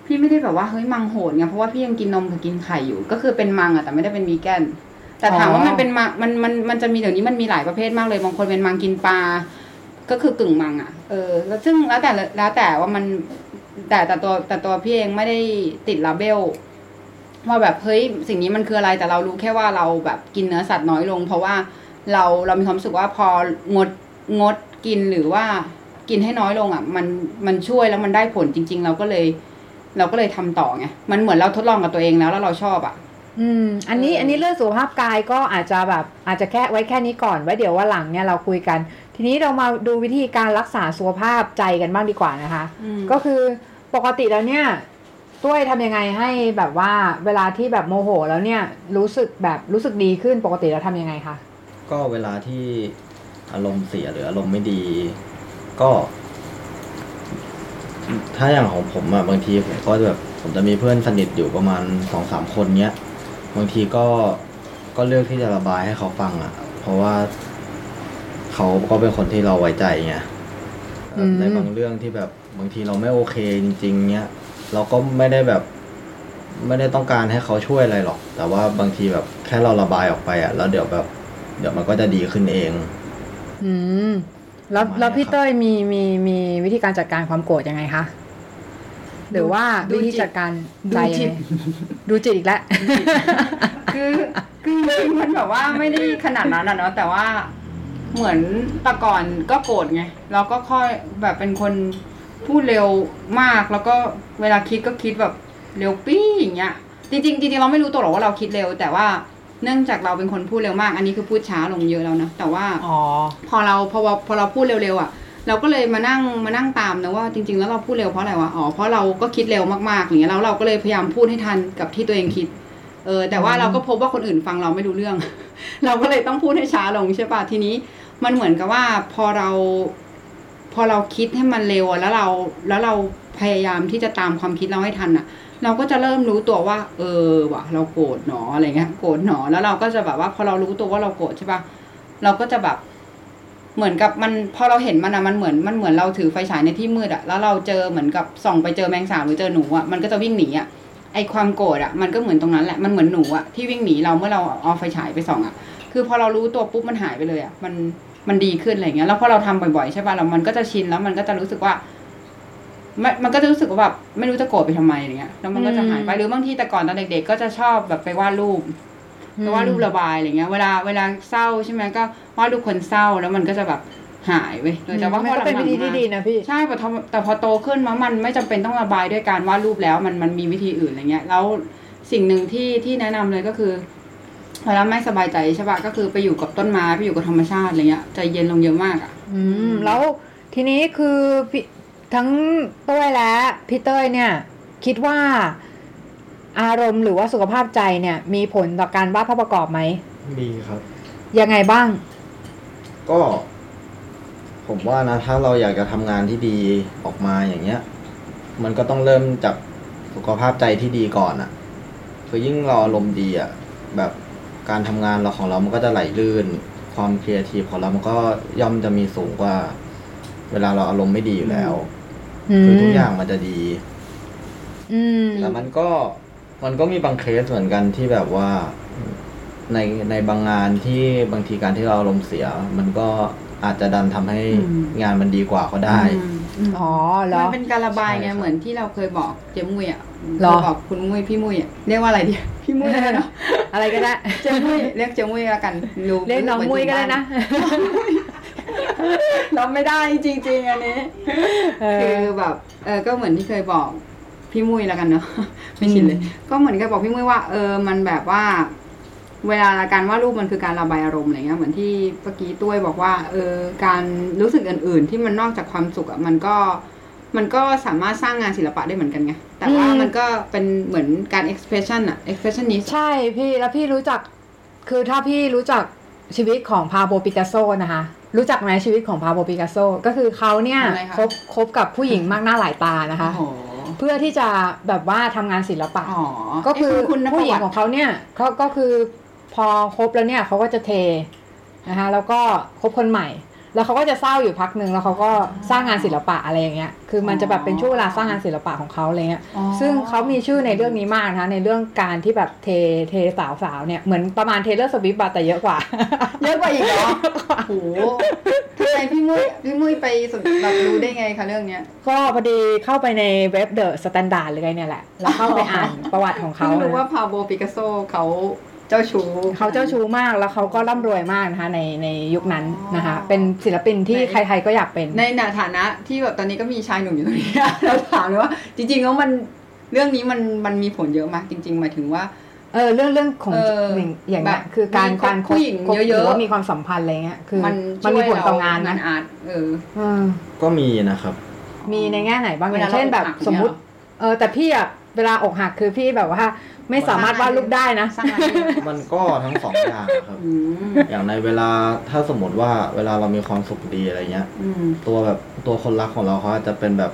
พี่ไม่ได้แบบว่าเฮ้ยมังโหดไงเพราะว่าพี่ยังกินนมกับกินไข่อยู่ ก็คือเป็นมังอะแต่ไม่ได้เป็นวีแกน แต่ถามว่ามันเป็นมังมันมันมันจะมีเดี๋ยวนี้มันมีหลายประเภทมากเลยบางคนเป็นมังกินปลาก็คือกึ่งมังอะเออแล้วซึ่งแล้วแต่แล้วแต่ว่ามันแต่แต่ตัวแต่ตัวพี่เองไม่ได้ติดลาเบลว่าแบบเฮ้ยสิ่งนี้มันคืออะไรแต่เรารู้แค่ว่าเราแบบกินเนื้อสัตว์น้อยลง เพราะว่าเราเรามีความรู้สึกว่าพองดงดกินหรือว่ากินให้น้อยลงอะ มันมันช่วยแล้วมันได้ผลจริง ๆ เราก็เลย เราก็เลยทำต่อไงมันเหมือนเราทดลองกับตัวเองแล้วแล้วเราชอบอะ อืม อันนี้เอออัอันนี้เรื่องสุขภาพกายก็อาจจะแบบอาจจะแค่ไว้แค่นี้ก่อนไว้เดี๋ยวว่าหลังเนี่ยเราคุยกัน ทีนี้เรามาดูวิธีการรักษาสุขภาพใจกันบ้างดีกว่านะคะ ก็คือปกติแล้วเนี่ยต้วยทำยังไงให้แบบว่าเวลาที่แบบโมโห แล้วเนี่ยรู้สึกแบบรู้สึกดีขึ้นปกติแล้วทำยังไงคะก็เวลาที่อารมณ์เสียหรืออารมณ์ไม่ดี ก็ ถ้าอย่างของผมอะบางทีผมก็แบบผมจะมีเพื่อนสนิทอยู่ประมาณสองสามคนเนี้ย บางทีก็ก็เลือกที่จะระบายให้เขาฟังอะเพราะว่า เขาก็เป็นคนที่เราไว้ใจไงเอ่ออืม ในบางเรื่องที่แบบบางทีเราไม่โอเคจริง ๆเนี้ยเราก็ไม่ได้แบบ ไม่ได้ต้องการให้เขาช่วยอะไรหรอก แต่ว่าบางทีแบบแค่เราระบายออกไปอะแล้วเดี๋ยวแบบ เดี๋ยวมันก็จะดีขึ้นเอง อืมแล้วประมาณแล้วพี่เนี้ยครับ เต้ยมีมีมีวิธีการจัดการความโกรธยังไงคะ หรือว่าดูวิธีจิตจัดการดูใจจิยังตไงดูจิตอีกแล้วคือคือจริงๆมันแบบว่าไม่ได้ขนาดนั้นอะเนาะแต่ว่าเหมือนแต่ก่อนก็โกรธไงเราก็ค่อยแบบเป็นคนพูดเร็วมากแล้วก็เวลาคิดก็คิดแบบเร็วปี้อย่างเงี้ยจริงๆจริงๆเราไม่รู้ตัวหรอกว่าเราคิดเร็ว แต่ว่าเนื่องจากเราเป็นคนพูดเร็วมาก อันนี้คือพูดช้าลงเยอะแล้วนะแต่ว่าอ๋อพอเราพอพอเราพูดเร็วๆอะ เราก็เลยมานั่งมานั่งตามนะว่าจริง ๆ แล้วเราพูดเร็วเพราะอะไรวะอ๋อเพราะเราก็คิดเร็วมากๆอย่างเงี้ยแล้วเราก็เลยพยายามพูดให้ทันกับที่ตัวเองคิดเออแต่ว่าเราก็พบว่าคนอื่นฟังเราไม่รู้เรื่อง เราก็เลยต้องพูดให้ช้าลงใช่ป่ะทีนี้มันเหมือนกับว่าพอเรา พอเราคิดให้มันเร็วอะแล้วเราแล้วเราพยายามที่จะตามความคิดเราให้ทันอะ เราก็จะเริ่มรู้ตัวว่า เออว่ะ เราโกรธหนออะไรเงี้ยโกรธหนอแล้วเราก็จะแบบว่าพอเรารู้ตัวว่าเราโกรธใช่ป่ะเราก็จะแบบ เหมือนกับมันพอเราเห็นมันอะมันเหมือนมันเหมือนเราถือไฟฉายในที่มืดอะแล้วเราเจอเหมือนกับส่องไปเจอแมงสาบหรือเจอหนูอะมันก็จะวิ่งหนีอะไอความโกรธอะมันก็เหมือนตรงนั้นแหละมันเหมือนหนูอะที่วิ่งหนีเราเมื่อเราเอาไฟฉายไปส่องอะคือพอเรารู้ตัวปุ๊บมันหายไปเลยอะมันมันดีขึ้นอะไรเงี้ยแล้วพอเราทำบ่อยๆใช่ป่ะแล้วมันก็จะชินแล้วมันก็จะรู้สึกว่ามันมันก็จะรู้สึกว่าแบบไม่รู้จะโกรธไปทำไมอะไรเงี้ยแล้วมันก็จะหายไปหรือบางทีแต่ก่อนตอนเด็กๆก็จะชอบแบบไปวาดรูป อืมไปวาดรูประบายอะไรเงี้ย เวลาเวลาเศร้าใช่ไหมก็วาดรูปคนเศร้าแล้วมันก็จะแบบหายไปโดยแต่ว่ามันพอก็เป็นหลัวิงธีๆที่มาดีนะพี่ใช่แต่พอแต่พอโตขึ้นมามันไม่จำเป็นต้องระบายด้วยการวาดรูปแล้ว มันมันมีวิธีอื่นอะไรเงี้ย แล้วสิ่งหนึ่งที่ที่แนะนำเลยก็คือเวลาไม่สบายใจใช่ปะก็คือไปอยู่กับต้นไม้ไปอยู่กับธรรมชาติอะไรเงี้ยใจเย็นลงเยอะมากอะ อืม แล้วทีนี้คือพี่ทั้งเต้ยและพี่เต้ยเนี่ย คิดว่า อารมณ์หรือว่าสุขภาพใจเนี่ย มีผลต่อการวาดภาพประกอบไหมมีครับ ยังไงบ้าง ก็ ผมว่านะ ถ้าเราอยากจะทำงานที่ดีออกมาอย่างเงี้ย มันก็ต้องเริ่มจากสุขภาพใจที่ดีก่อนอะ่ะคือยิ่งเราอารมณ์ดีอะ่ะแบบการทำงานเราของเรามันก็จะไหลลื่น ความครีเอทีฟของเรามันก็ย่อมจะมีสูงกว่า เวลาเราอารมณ์ไม่ดีอยู่แล้ว คือทุกอย่างมันจะดี อืม แต่มันก็ มันก็มีบางเคสเหมือนกันที่แบบว่าในในบางงานที่บางทีการที่เราอารมณ์เสีย มันก็อาจจะดันทำให้อืมงานมันดีกว่าก็ได้อืมอืมอ๋อเหรอมันเป็นการระบายไงใช่ครับเหมือนที่เราเคยบอกเจ๊มุ้ยอะหรอเคยบอกคุณมุ้ยพี่มุ้ยอะเรียกว่าอะไรดีพี่มุ้ยเลยเนาะอะไรก็ได้เจ๊มุ้ยเรียกเจ๊มุ้ยละกันรู้เรียกน้องมุ้ยก็ได้นะเราไม่ได้จริงๆอันนี้เออคือแบบเออก็เหมือนที่เคยบอก พี่มุ้ยแล้วกันเนาะไม่ชินเลย ก็เหมือนกับบอกพี่มุ้ยว่าเออมันแบบว่า เวลาการวาดรูปมันคือการระบายอารมณ์อะไรเงี้ยเหมือนที่เมื่อกี้ตุ้ยบอกว่าเออการรู้สึกอื่น ๆ ที่มันนอกจากความสุขอะมันก็มันก็สามารถสร้างงานศิลปะได้เหมือนกันไง แต่ว่าอืมมันก็เป็นเหมือนการ expression อะ expressionist ใช่พี่แล้วพี่รู้จัก คือถ้าพี่รู้จักชีวิตของพาโบปิกัสโซนะคะ รู้จักไหมชีวิตของพาโบปิกัสโซ ก็คือเขาเนี่ยอะไรคะคบคบกับผู้หญิงมากหน้าหลายตานะคะโอ้โห เพื่อที่จะแบบว่าทำงานศิลปะอ๋อก็คือเะคุณนะผู้หญิงประวัติของเขาเนี่ยเขาก็คือพอคบแล้วเนี่ยเขาก็จะเทนะคะแล้วก็คบคนใหม่ แล้วเขาก็จะเศร้าอยู่พักหนึ่งแล้วเขาก็สร้างงานศิลปะอะไรอย่างเงี้ย คือมันจะแบบเป็นช่วงเวลาสร้างงานศิลปะของเขาอะไรเงี้ยอ๋อซึ่งเขามีชื่อในเรื่องนี้มากนะคะในเรื่องการที่แบบเทเทสาวสาวๆเนี่ยเหมือนประมาณ Taylor Swift แต่เยอะกว่า เยอะกว่าอีกเหรอโอ้โหทำไมพี่มุ้ยพี่มุ้ยไปสุดแบบรู้ได้ไงคะเรื่องเนี้ย ก็พอดีเข้าไปในเว็บ The Standard เลยเนี่ยแหละ แล้วเข้าไปอ่านประวัติของเขาเพิ่งรู้นะว่าปาโบลปิกัสโซเขา เจ้าชู้เขาเจ้าชู้มากแล้วเขาก็ร่ำรวยมากนะคะในในยุคนั้นนะคะอ๋อเป็นศิลปินที่ในใครๆก็อยากเป็น ในฐานะที่แบบตอนนี้ก็มีชายหนุ่มอยู่ตรงนี้เราถามเลยว่า จริงๆแล้วมันเรื่องนี้มันมันมีผลเยอะมากจริง ๆ หมายถึงว่าเออเรื่องเรื่องของเอออย่างอย่างเงี้ยแบบคือการมีการผู้หญิงคบเยอะๆหรือว่ามีความสัมพันธ์อะไรเงี้ยคือมันมันมีผลต่องานงานะนอาร์ตเออเออก็มีนะครับ มีในแง่ไหนบ้างเวอลาย่างเช่นแบบเราอกหักสมมติเออแต่พี่อะ เวลาอกหักคือพี่แบบว่า ไม่สามารถวาดรูปได้นะสร้างงานเยอะมันก็ทั้งสองอย่างครับอืมอย่างในเวลาถ้าสมมติว่าเวลาเรามีความสุขดีอะไรเงี้ยอืมตัวแบบตัวคนรักของเราเขาอาจจะเป็นแบบ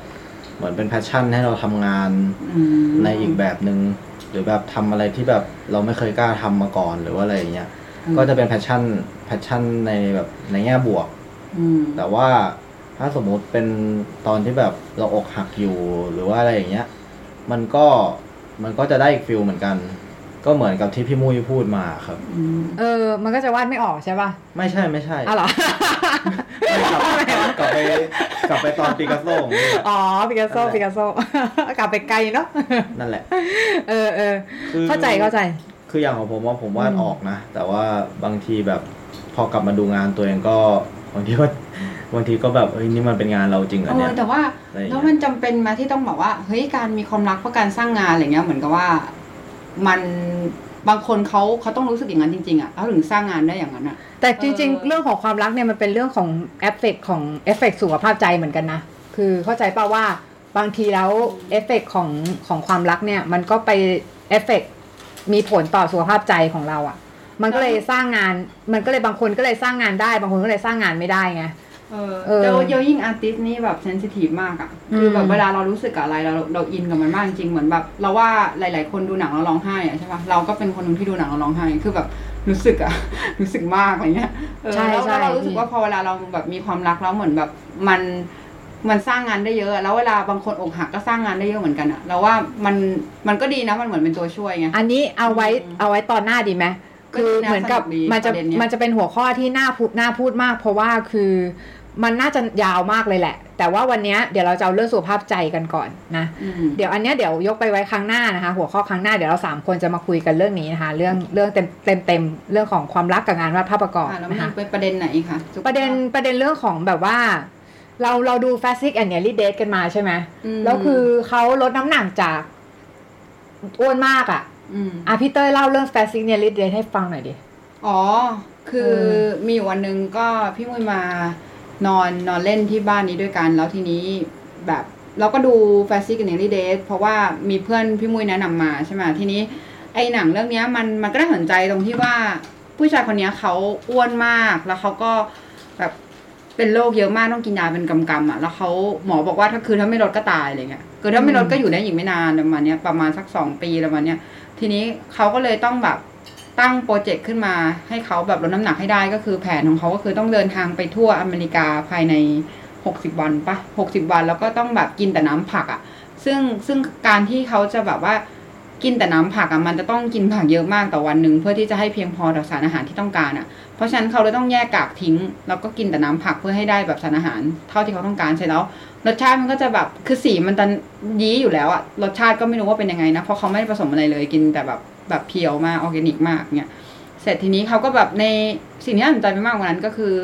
เหมือนเป็น passion ให้เราทำงานอืมในอีกแบบหนึ่งหรือแบบทำอะไรที่แบบเราไม่เคยกล้าทำมาก่อนหรือว่าอะไรอย่างเงี้ยก็จะเป็น passion passion ในแบบในแง่บวกอืมแต่ว่าถ้าสมมุติเป็นตอนที่แบบเราอกหักอยู่หรือว่าอะไรอย่างเงี้ย มันก็มันก็จะได้อีก feel เหมือนกัน ก็เหมือนกับที่พี่มุ้ยพูดมาครับอืมเออ มันก็จะวาดไม่ออกใช่ป่ะ ไม่ใช่ไม่ใช่อ้าวเหรอ ไม่กลับกลับไปกลับไปตอนปิกัสโซของนี่แหละอ๋อปิกัสโซปิกัสโซกลับไปไกลเนาะนั่นแหละ เออเออคือเข้าใจเข้าใจ คืออย่างของผมว่าผมวาดอืมออกนะ แต่ว่าบางทีแบบพอกลับมาดูงานตัวเองก็บางทีก็ บางทีก็แบบเฮ้ยนี่มันเป็นงานเราจริงเหรอเออเนี่ย แต่ว่าอะไรอย่างเงี้ย แล้วมันจำเป็นไหมที่ต้องบอกว่าเฮ้ยการมีความรักเพราะการสร้างงานอะไรเงี้ยเหมือนกับว่ามันบางคนเขาเขาต้องรู้สึกอย่างนั้นจริงๆอะเขาถึงสร้างงานได้อย่างนั้นอะ แต่จริงเออ ๆ เรื่องของความรักเนี่ยมันเป็นเรื่องของเอฟเฟกของเอฟเฟกสุขภาพใจเหมือนกันนะ คือเข้าใจป่าว่าบางทีแล้วเอฟเฟกของของความรักเนี่ยมันก็ไปเอฟเฟกมีผลต่อสุขภาพใจของเราอะ่ะ มันก็เลยสร้างงานมันก็เลยบางคนก็เลยสร้างงานได้ บางคนก็เลยสร้างงานไม่ได้ไง เออเออเดี๋ยวเดี๋ยวยิ่ง artist นี่แบบ sensitive มากอะคือแบบอืมเวลาเรารู้สึกกับอะไรเราเราอินกับมันมากจริงๆเหมือนแบบ เราว่าหลาย ๆ คนดูหนังแล้วร้องไห้อะใช่ปะเราก็เป็นคนหนึ่งที่ดูหนังแล้วร้องไห้คือแบบรู้สึกอะรู้สึกมากอะไรเงี้ยเออใช่แล้วใช่แล้วเรารู้สึกว่าพอเวลาเราแบบมีความรักแล้วเหมือนแบบมันมันสร้างงานได้เยอะ แล้วเวลาบางคนอกหักก็สร้างงานได้เยอะเหมือนกันอะเราว่ามันมันก็ดีนะมันเหมือนเป็นตัวช่วยไงอันนี้เอาไว้อืมเอาไว้ตอนหน้าดีไหมก็คือดีนะเหมือนกับสนุกดีมันจะประเด็นเนี้ยมันจะเป็นหัวข้อที่น่าพูดน่าพูดมาก เพราะว่าคือ มันน่าจะยาวมากเลยแหละ แต่ว่าวันเนี้ยเดี๋ยวเราจะเอาเรื่องสุขภาพใจกันก่อนนะอืมเดี๋ยวอันเนี้ยเดี๋ยวยกไปไว้ครั้งหน้านะคะ หัวข้อครั้งหน้าเดี๋ยวเราสามคนจะมาคุยกันเรื่องนี้นะคะ เรื่องเรื่องเต็มเต็มเต็มเรื่องของความรักกับงานวาดภาพประกอบอะแล้วนะมีคะเป็นประเด็นไหนอีกคะสุขภาพประเด็นประเด็นเรื่องของแบบว่า เราเราดู Fat Sick and Nearly Dead กันมาใช่ไหมมแล้วคือเขาลดน้ำหนักจากอ้วนมากอะอืมอะพี่เต้ยเล่าเรื่อง Fat Sick Nearly Dead ให้ฟังหน่อยดิอ๋อคือเออมีอยู่วันหนึ่งก็พี่มุ้ยมา นอนนอนเล่นที่บ้านนี้ด้วยกัน แล้วทีนี้แบบเราก็ดูแฟชั่กันในรีเดทเพราะว่ามีเพื่อนพี่มุ้ยแนะนำมาใช่ไหมทีนี้ไอหนังเรื่องนี้มันมันก็น่าสนใจตรงที่ว่าผู้ชายคนนี้เขาอ้วนมากแล้วเขาก็แบบเป็นโรคเยอะมากต้องกินยาเป็นกำกำๆอะแล้วเขาหมอบอกว่าถ้าคือถ้าไม่ลดก็ตายอะไรเงี้ยคือถ้าไม่ลดก็อยู่ได้อีกไม่นานประมาณเนี้ยประมาณสักสองปีประมาณเนี้ยทีนี้เขาก็เลยต้องแบบ ตั้งโปรเจกต์ขึ้นมาให้เขาแบบลดน้ำหนักให้ได้ก็คือแผนของเขาก็คือต้องเดินทางไปทั่วอเมริกาภายใน 60 วันปะ60 วันแล้วก็ต้องแบบกินแต่น้ำผักอะ่ะ ซึ่งซึ่งการที่เขาจะแบบว่ากินแต่น้ำผักอะ่ะมันจะต้องกินผักเยอะมากต่อวันหนึ่งเพื่อที่จะให้เพียงพอต่อสารอาหารที่ต้องการอะ่ะ เพราะฉะนั้นเขาเลยต้องแยกกากทิ้ง แล้วก็กินแต่น้ำผักเพื่อให้ได้แบบสารอาหารเท่าที่เขาต้องการเสร็จแล้วรสชาติมันก็จะแบบคือสีมันจะยี้อยู่แล้วอะรสชาติก็ไม่รู้ว่าเป็นยังไงนะเพราะเขาไม่ได้ผสมอะไรเลยกินแต่แบบ แบบ pure มากออร์แกนิกมากเนี่ยเสร็จทีนี้เขาก็แบบในสิ่งที่น่าสนใจไปมากกว่านั้นก็คือ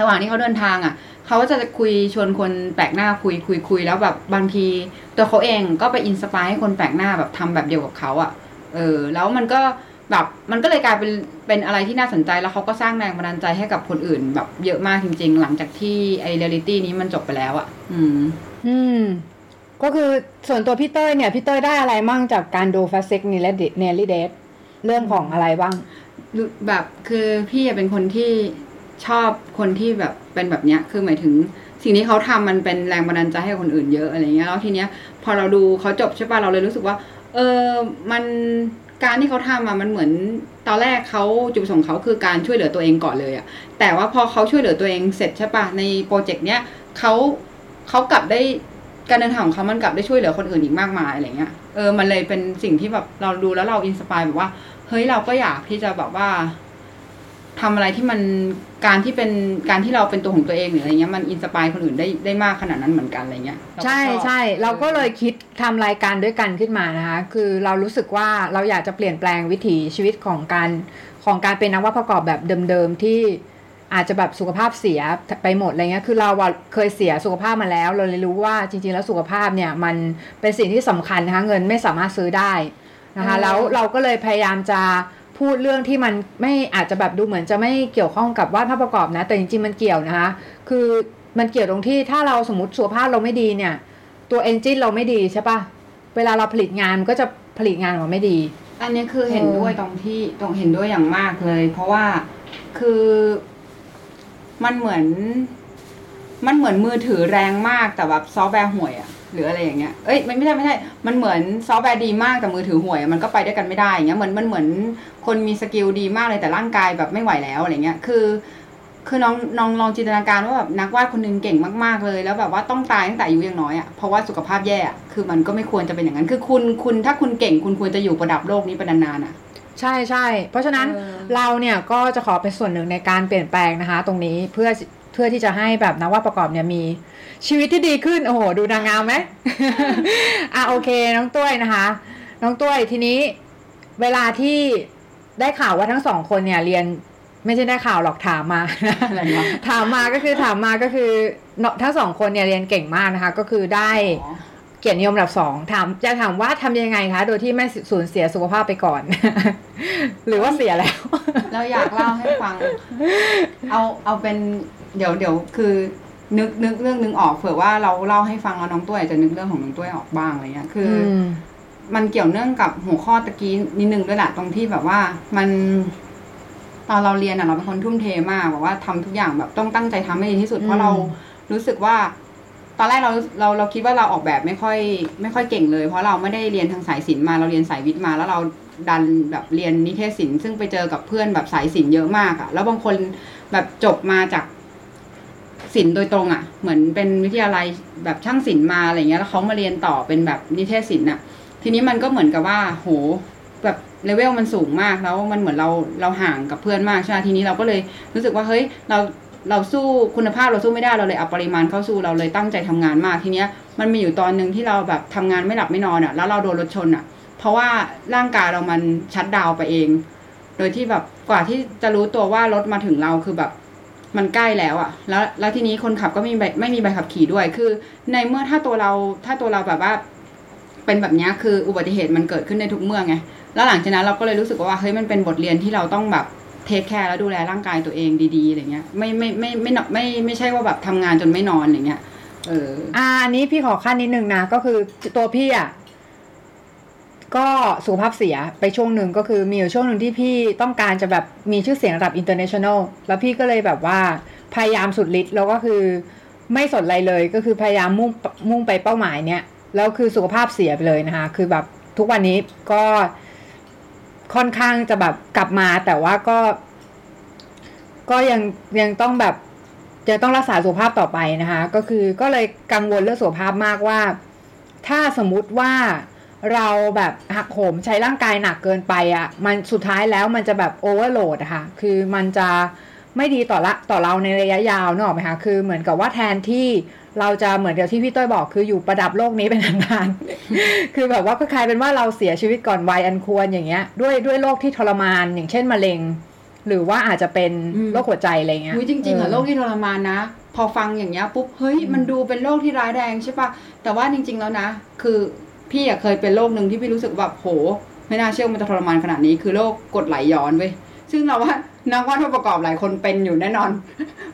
ระหว่างที่เขาเดินทางอะเขาก็จะคุยชวนคนแปลกหน้าคุยคุยคุยแล้วแบบบางทีตัวเขาเองก็ไป inspire ให้คนแปลกหน้าแบบทำแบบเดียวกับเขาอะเออแล้วมันก็แบบมันก็เลยกลายเป็นเป็นอะไรที่น่าสนใจแล้วเขาก็สร้างแรงบันดาลใจให้กับคนอื่น แบบเยอะมากจริง ๆ หลังจากที่ไอ้เรียลลิตี้นี้มันจบไปแล้วอะ อืม อืม ก็คือส่วนตัวพี่เต้ยเนี่ยพี่เต้ยได้อะไรมั่งจากการดู Fat Sick Nearly Dead เรื่องของอะไรบ้าง แบบคือพี่เป็นคนที่ชอบคนที่แบบเป็นแบบเนี้ยคือหมายถึงสิ่งที่เขาทำมันเป็นแรงบันดาลใจให้คนอื่นเยอะอะไรเงี้ยแล้วทีเนี้ยพอเราดูเขาจบใช่ป่ะเราเลยรู้สึกว่า เออมันการที่เขาทำอะมันเหมือนตอนแรกเขาจุดประสงค์เขาคือการช่วยเหลือตัวเองก่อนเลยอะแต่ว่าพอเขาช่วยเหลือตัวเองเสร็จใช่ป่ะใน project เนี้ยเขาเขากลับได้ การเดินทางของเขามันกลับได้ช่วยเหลือคนอื่นอีกมากมายอะไรเงี้ย เออ มันเลยเป็นสิ่งที่แบบเราดูแล้วเรา inspire แบบว่า เฮ้ย เราก็อยากที่จะแบบว่าทำอะไรที่มัน การที่เป็น การที่เราเป็นตัวของตัวเองหรืออะไรเงี้ย มัน inspire คนอื่นได้ได้มากขนาดนั้นเหมือนกันอะไรเงี้ย ใช่ใช่ เราก็เลยคิดทำรายการด้วยกันขึ้นมานะคะ คือเรารู้สึกว่าเราอยากจะเปลี่ยนแปลงวิถีชีวิตของการของการเป็นนักวาดประกอบแบบเดิมๆที่ อาจจะแบบสุขภาพเสียไปหมดอะไรเงี้ย คือเราอะเคยเสียสุขภาพมาแล้ว เราเลยรู้ว่าจริง ๆ แล้วสุขภาพเนี่ยมันเป็นสิ่งที่สำคัญนะคะเงินไม่สามารถซื้อได้นะคะเออแล้วเราก็เลยพยายามจะพูดเรื่องที่มันไม่อาจจะแบบดูเหมือนจะไม่เกี่ยวข้องกับวาดภาพประกอบนะ แต่จริงๆมันเกี่ยวนะคะ คือมันเกี่ยวตรงที่ถ้าเราสมมติสุขภาพเราไม่ดีเนี่ย ตัวเอนจินเราไม่ดีใช่ปะเวลาเราผลิตงานมันก็จะผลิตงานออกมาไม่ดี อันนี้คือเห็นเออด้วยตรงที่ตรงเห็นด้วยอย่างมากเลย เพราะว่าคือ มันเหมือน มันเหมือนมือถือแรงมากแต่แบบซอฟต์แวร์ห่วยอะหรืออะไรอย่างเงี้ย เอ้ยไม่ไม่ใช่ไม่ใช่ มันเหมือนซอฟต์แวร์ดีมากแต่มือถือห่วย มันก็ไปด้วยกันไม่ได้อย่างเงี้ยเหมือนมันเหมือนคนมี skill ดีมากเลยแต่ร่างกายแบบไม่ไหวแล้วอะไรเงี้ย คือ คือน้องน้องลองจินตนาการว่าแบบนักวาดคนหนึ่งเก่งมากๆเลย แล้วแบบว่าต้องตายตั้งแต่อายุยังน้อยอะ่ะเพราะว่าสุขภาพแย่คือมันก็ไม่ควรจะเป็นอย่างนั้น คือคุณคุณถ้าคุณเก่งคุณควรจะอยู่ประดับโลกนี้ไปนานๆอะ ใช่ใช่ เพราะฉะนั้นเออ เราเนี่ยก็จะขอเป็นส่วนหนึ่งในการเปลี่ยนแปลงนะคะ ตรงนี้เพื่อเพื่อที่จะให้แบบนักวาดประกอบเนี่ยมีชีวิตที่ดีขึ้น โอ้โห ดูนางงามไหม อะโอเค น้องต้วยนะคะ น้องต้วยทีนี้เวลาที่ได้ข่าวว่าทั้งสองคนเนี่ยเรียนไม่ใช่ได้ข่าวหรอกถามมา อะไรวะ ถามมาก็คือถามมาก็คือเนาะทั้งสองคนเนี่ยเรียนเก่งมากนะคะ ก็คือได้ อ๋อเกียรตินิยมอันดับสองถามจะถามว่าทำยังไงคะ โดยที่ไม่สูญเสียสุขภาพไปก่อน หรือว่าเสียแล้ว เราอยากเล่าให้ฟัง เอาเอาเป็นเดี๋ยวเดี๋ยวคือนึกนึกเรื่องนึงออกเผื่อว่าเราเล่าให้ฟังแล้วน้องตุ้ยอาจจะนึกเรื่องของน้องตุ้ยออกบ้างอะไรเงี้ย คืออมมันเกี่ยวเนื่องกับหัวข้อตะกี้นิดนึงด้วยแหละตรงที่แบบว่ามันตอนเราเรียนอะเราเป็นคนทุ่มเทมากแบบว่าทำทุกอย่างแบบต้องตั้งใจทำให้ดีที่สุดเพราะเรารู้สึกว่า ตอนแรกเราเราเราคิดว่าเราออกแบบไม่ค่อยไม่ค่อยเก่งเลย เพราะเราไม่ได้เรียนทางสายศิลป์มาเราเรียนสายวิทย์มา แล้วเราดันแบบเรียนนิเทศศิลป์ซึ่งไปเจอกับเพื่อนแบบสายศิลป์เยอะมากอะแล้วบางคนแบบจบมาจากศิลป์โดยตรงอะเหมือนเป็นวิทยาลัยแบบช่างศิลป์มาอะไรเงี้ยแล้วเขามาเรียนต่อเป็นแบบนิเทศศิลป์อะทีนี้มันก็เหมือนกับว่า โหแบบเลเวลมันสูงมากแล้วมันเหมือนเราเราห่างกับเพื่อนมากใช่ไหมทีนี้เราก็เลยรู้สึกว่าเฮ้ยเรา เราสู้คุณภาพเราสู้ไม่ได้เราเลยเอาปริมาณเข้าสู้เราเลยตั้งใจทำงานมากทีเนี้ยมันมีอยู่ตอนหนึ่งที่เราแบบทำงานไม่หลับไม่นอนอะ แล้วเราโดนรถชนอะ เพราะว่าร่างกายเรามันชัดดาวไปเอง โดยที่แบบกว่าที่จะรู้ตัวว่ารถมาถึงเราคือแบบมันใกล้แล้วอะแล้วแล้วทีนี้คนขับก็ไม่มีใบไม่มีใบขับขี่ด้วย คือ ในเมื่อถ้าตัวเราถ้าตัวเราแบบว่า เป็นแบบนี้คืออุบัติเหตุมันเกิดขึ้นในทุกเมื่อไงแล้วหลังจากนั้นเราก็เลยรู้สึกว่าเฮ้ยมันเป็นบทเรียนที่เราต้องแบบ เทคแคร์แล้วดูแลร่างกายตัวเองดีๆอะไรเงี้ยไม่ไม่ไม่ไม่ไม่ไม่ไม่ใช่ว่าแบบทำงานจนไม่นอนอะไรเงี้ยเอออ่าอันนี้พี่ขอขั้นนิดนึงนะก็คือตัวพี่อะก็สุขภาพเสียไปช่วงหนึ่งก็คือมีอยู่ช่วงหนึ่งที่พี่ต้องการจะแบบมีชื่อเสียงระดับ international แล้วพี่ก็เลยแบบว่าพยายามสุดฤทธิ์แล้วก็คือไม่สนอะไรเลยก็คือพยายามมุ่งมุ่งไปเป้าหมายเนี้ยแล้วคือสุขภาพเสียไปเลยนะคะ คือแบบทุกวันนี้ก็ ค่อนข้างจะแบบกลับมาแต่ว่าก็ ก็ยังยังต้องแบบจะต้องรักษาสุขภาพต่อไปนะคะ ก็คือก็เลยกังวลเรื่องสุขภาพมากว่า ถ้าสมมุติว่าเราแบบหักโหมใช้ร่างกายหนักเกินไปอะ่ะ มันสุดท้ายแล้วมันจะแบบโอเวอร์โหลดค่ะ คือมันจะไม่ดีต่อละต่อเราในระยะยาวนึกออกไหมคะ คือเหมือนกับว่าแทนที่ เราจะเหมือนกับที่พี่ต้อยบอกคืออยู่ประดับโลกนี้เป็นนานๆคือแบบว่าก็กลายเป็นว่าเราเสียชีวิตก่อนวัยอันควรอย่างเงี้ย ด้วยด้วยโรคที่ทรมานอย่างเช่นมะเร็ง หรือว่าอาจจะเป็นอืมโรคหัวใจอะไรเงี้ยอุ๊ยจริงๆอะเออโรคที่ทรมานนะ พอฟังอย่างเงี้ยปุ๊บเฮ้ยมันดูเป็นโรคที่ร้ายแรงใช่ปะแต่ว่าจริง ๆแล้วนะ คือพี่อะเคยเป็นโรคหนึ่งที่พี่รู้สึกแบบโห ไม่น่าเชื่อว่ามันจะทรมานขนาดนี้คือโรคกรดไหลย้อนเว้ยซึ่งเราว่า นักวาดผู้ประกอบหลายคนเป็นอยู่แน่นอน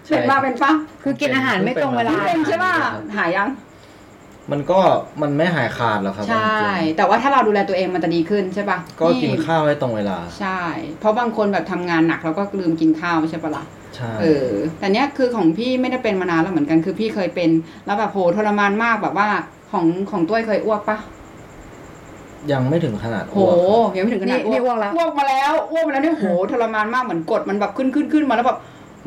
ใช่ เป็นมาเป็นปะคือกินอาหารไม่ตรงเวลา เป็นใช่ปะหายยัง มันก็มันไม่หายขาดหรอกครับใช่ จริงแต่ว่าถ้าเราดูแลตัวเองมันจะดีขึ้นใช่ปะๆก็กินข้าวให้ตรงเวลา ใช่ เพราะบางคนแบบทำงานหนักแล้วก็ลืมกินข้าวใช่ปะล่ะ ใช่เออ แต่เนี้ยคือของพี่ไม่ได้เป็นมานานแล้วเหมือนกัน คือพี่เคยเป็น แล้วแบบโหทรมานมากแบบว่าของของต้วยเคยอ้วกปะ ยังไม่ถึงขนาดโหอ้วกครับยังไม่ถึงขนาดนี่นี่อ้วกแล้วอ้วกมาแล้วอ้วกมาแล้วเนี่ยโหทรมานมากเหมือนกดมันแบบขึ้นขึ้นขึ้นมาแล้วแบบ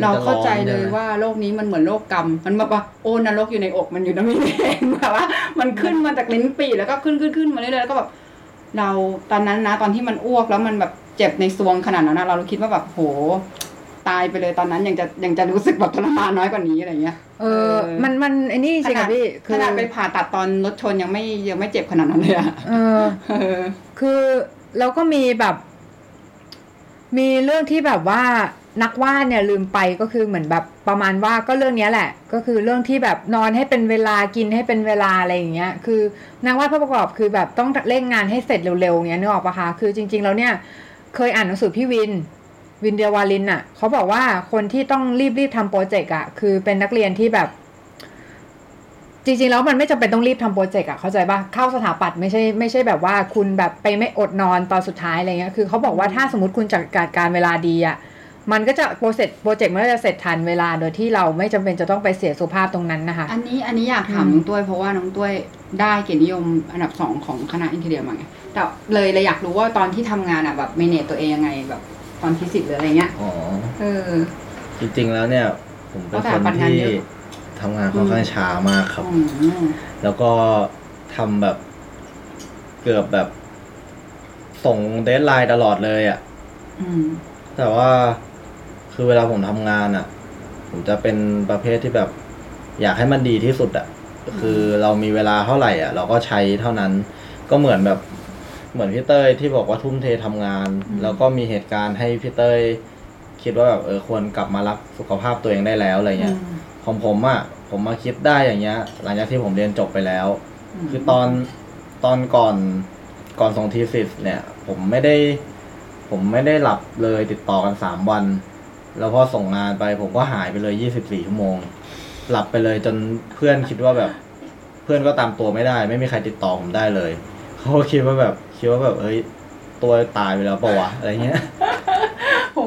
เราเข้าใจเลยว่าโรคนี้มันเหมือนโรคกรรม มันแบบว่าโอ้นรกอยู่ในอกมันอยู่ตรงนี้เองแบบว่า มันขึ้นมาจากลิ้นปี่แล้วก็ขึ้นขึ้นขึ้นมาเรื่อยๆแล้วก็แบบเราตอนนั้นนะตอนที่มันอ้วกแล้วมันแบบเจ็บในซวงขนาดนั้นนะเราคิดว่าแบบโห ตายไปเลยตอนนั้นยังจะยังจะรู้สึกแบบทรมานน้อยกว่านี้อะไรเงี้ยเออ มันมันไอ้นี่จริงขนาอะดพี่ขนาดไปผ่าตัดตอนรถชนยังไม่ยังไม่เจ็บขนาดนั้นเลยอะเออเออ คือแล้วก็มีแบบ มีเรื่องที่แบบว่านักวาดเนี่ยลืมไปก็คือเหมือนแบบประมาณว่าก็เรื่องเนี้ยแหละ ก็คือเรื่องที่แบบนอนให้เป็นเวลากินให้เป็นเวลาอะไรอย่างเงี้ย คือนักวาดผู้ประกอบคือแบบต้องเร่งงานให้เสร็จเร็วๆเงี้ยนึกออกปะคะคือจริง ๆ แล้วเนี่ย เคยอ่านหนังสือพี่วิน วินเดียววาลินอะเขาบอกว่าคนที่ต้องรีบๆทำโปรเจกต์อะคือเป็นนักเรียนที่แบบ จริงๆแล้วมันไม่จำเป็นต้องรีบทำโปรเจกต์อะเข้าใจป่ะเข้าสถาปัตย์ไม่ใช่ไม่ใช่แบบว่าคุณแบบไปไม่อดนอนตอนสุดท้ายอะไรเงี้ยคือเขาบอกว่าถ้าสมมติคุณจัดการการเวลาดีอะมันก็จะโปรเจกต์โปรเจกต์มันก็จะเสร็จทันเวลาโดยที่เราไม่จำเป็นจะต้องไปเสียสุขภาพตรงนั้นนะคะ อันนี้อันนี้อยากถามอืมน้องต้วยเพราะว่าน้องต้วยได้เกียรตินิยมอันดับสองของคณะอินเทเรียมาไงแต่เลยเลยอยากรู้ว่าตอนที่ทำงานอะแบบเมเนจตัวเองยังไงแบบ ตอนทีสิทธ์หรืออะไรเงี้ยอ๋อ เออ จริงๆแล้วเนี่ย ผมเป็นเพราะคนแต่ปัญหาที่เยอะทำงานค่อนข้างช้ามากครับ อืมแล้วก็ทำแบบเกือบแบบ ส่ง deadline ตลอดเลยอะ่ะ อืมแต่ว่าคือเวลาผมทำงานอะ่ะ ผมจะเป็นประเภทที่แบบ อยากให้มันดีที่สุดอะ่ะ คือเรามีเวลาเท่าไหร่อะ เราก็ใช้เท่านั้น ก็เหมือนแบบ เหมือนพี่เต้ยที่บอกว่าทุ่มเททำงานแล้วก็มีเหตุการณ์ให้พี่เต้ยคิดว่าแบบเออควรกลับมารักสุขภาพตัวเองได้แล้วอะไรเงี้ยของผมอะ่ะผมมาคิดได้อย่างเงี้ย หลังจากที่ผมเรียนจบไปแล้วคือตอนตอนก่อนก่อนส่งทีสิสเนี่ย ผมไม่ได้ ผมไม่ได้หลับเลยติดต่อกันสามวัน แล้วพอส่งงานไป ผมก็หายไปเลยยี่สิบสี่ชั่วโมง หลับไปเลยจนเพื่อนคิดว่าแบบ เพื่อนก็ตามตัวไม่ได้ ไม่มีใครติดต่อผมได้เลยเขาก็คิดว่าแบบ คิดว่าแบบเอ้ยตัวตายไปแล้วปะวะอะไรเงี้ย โห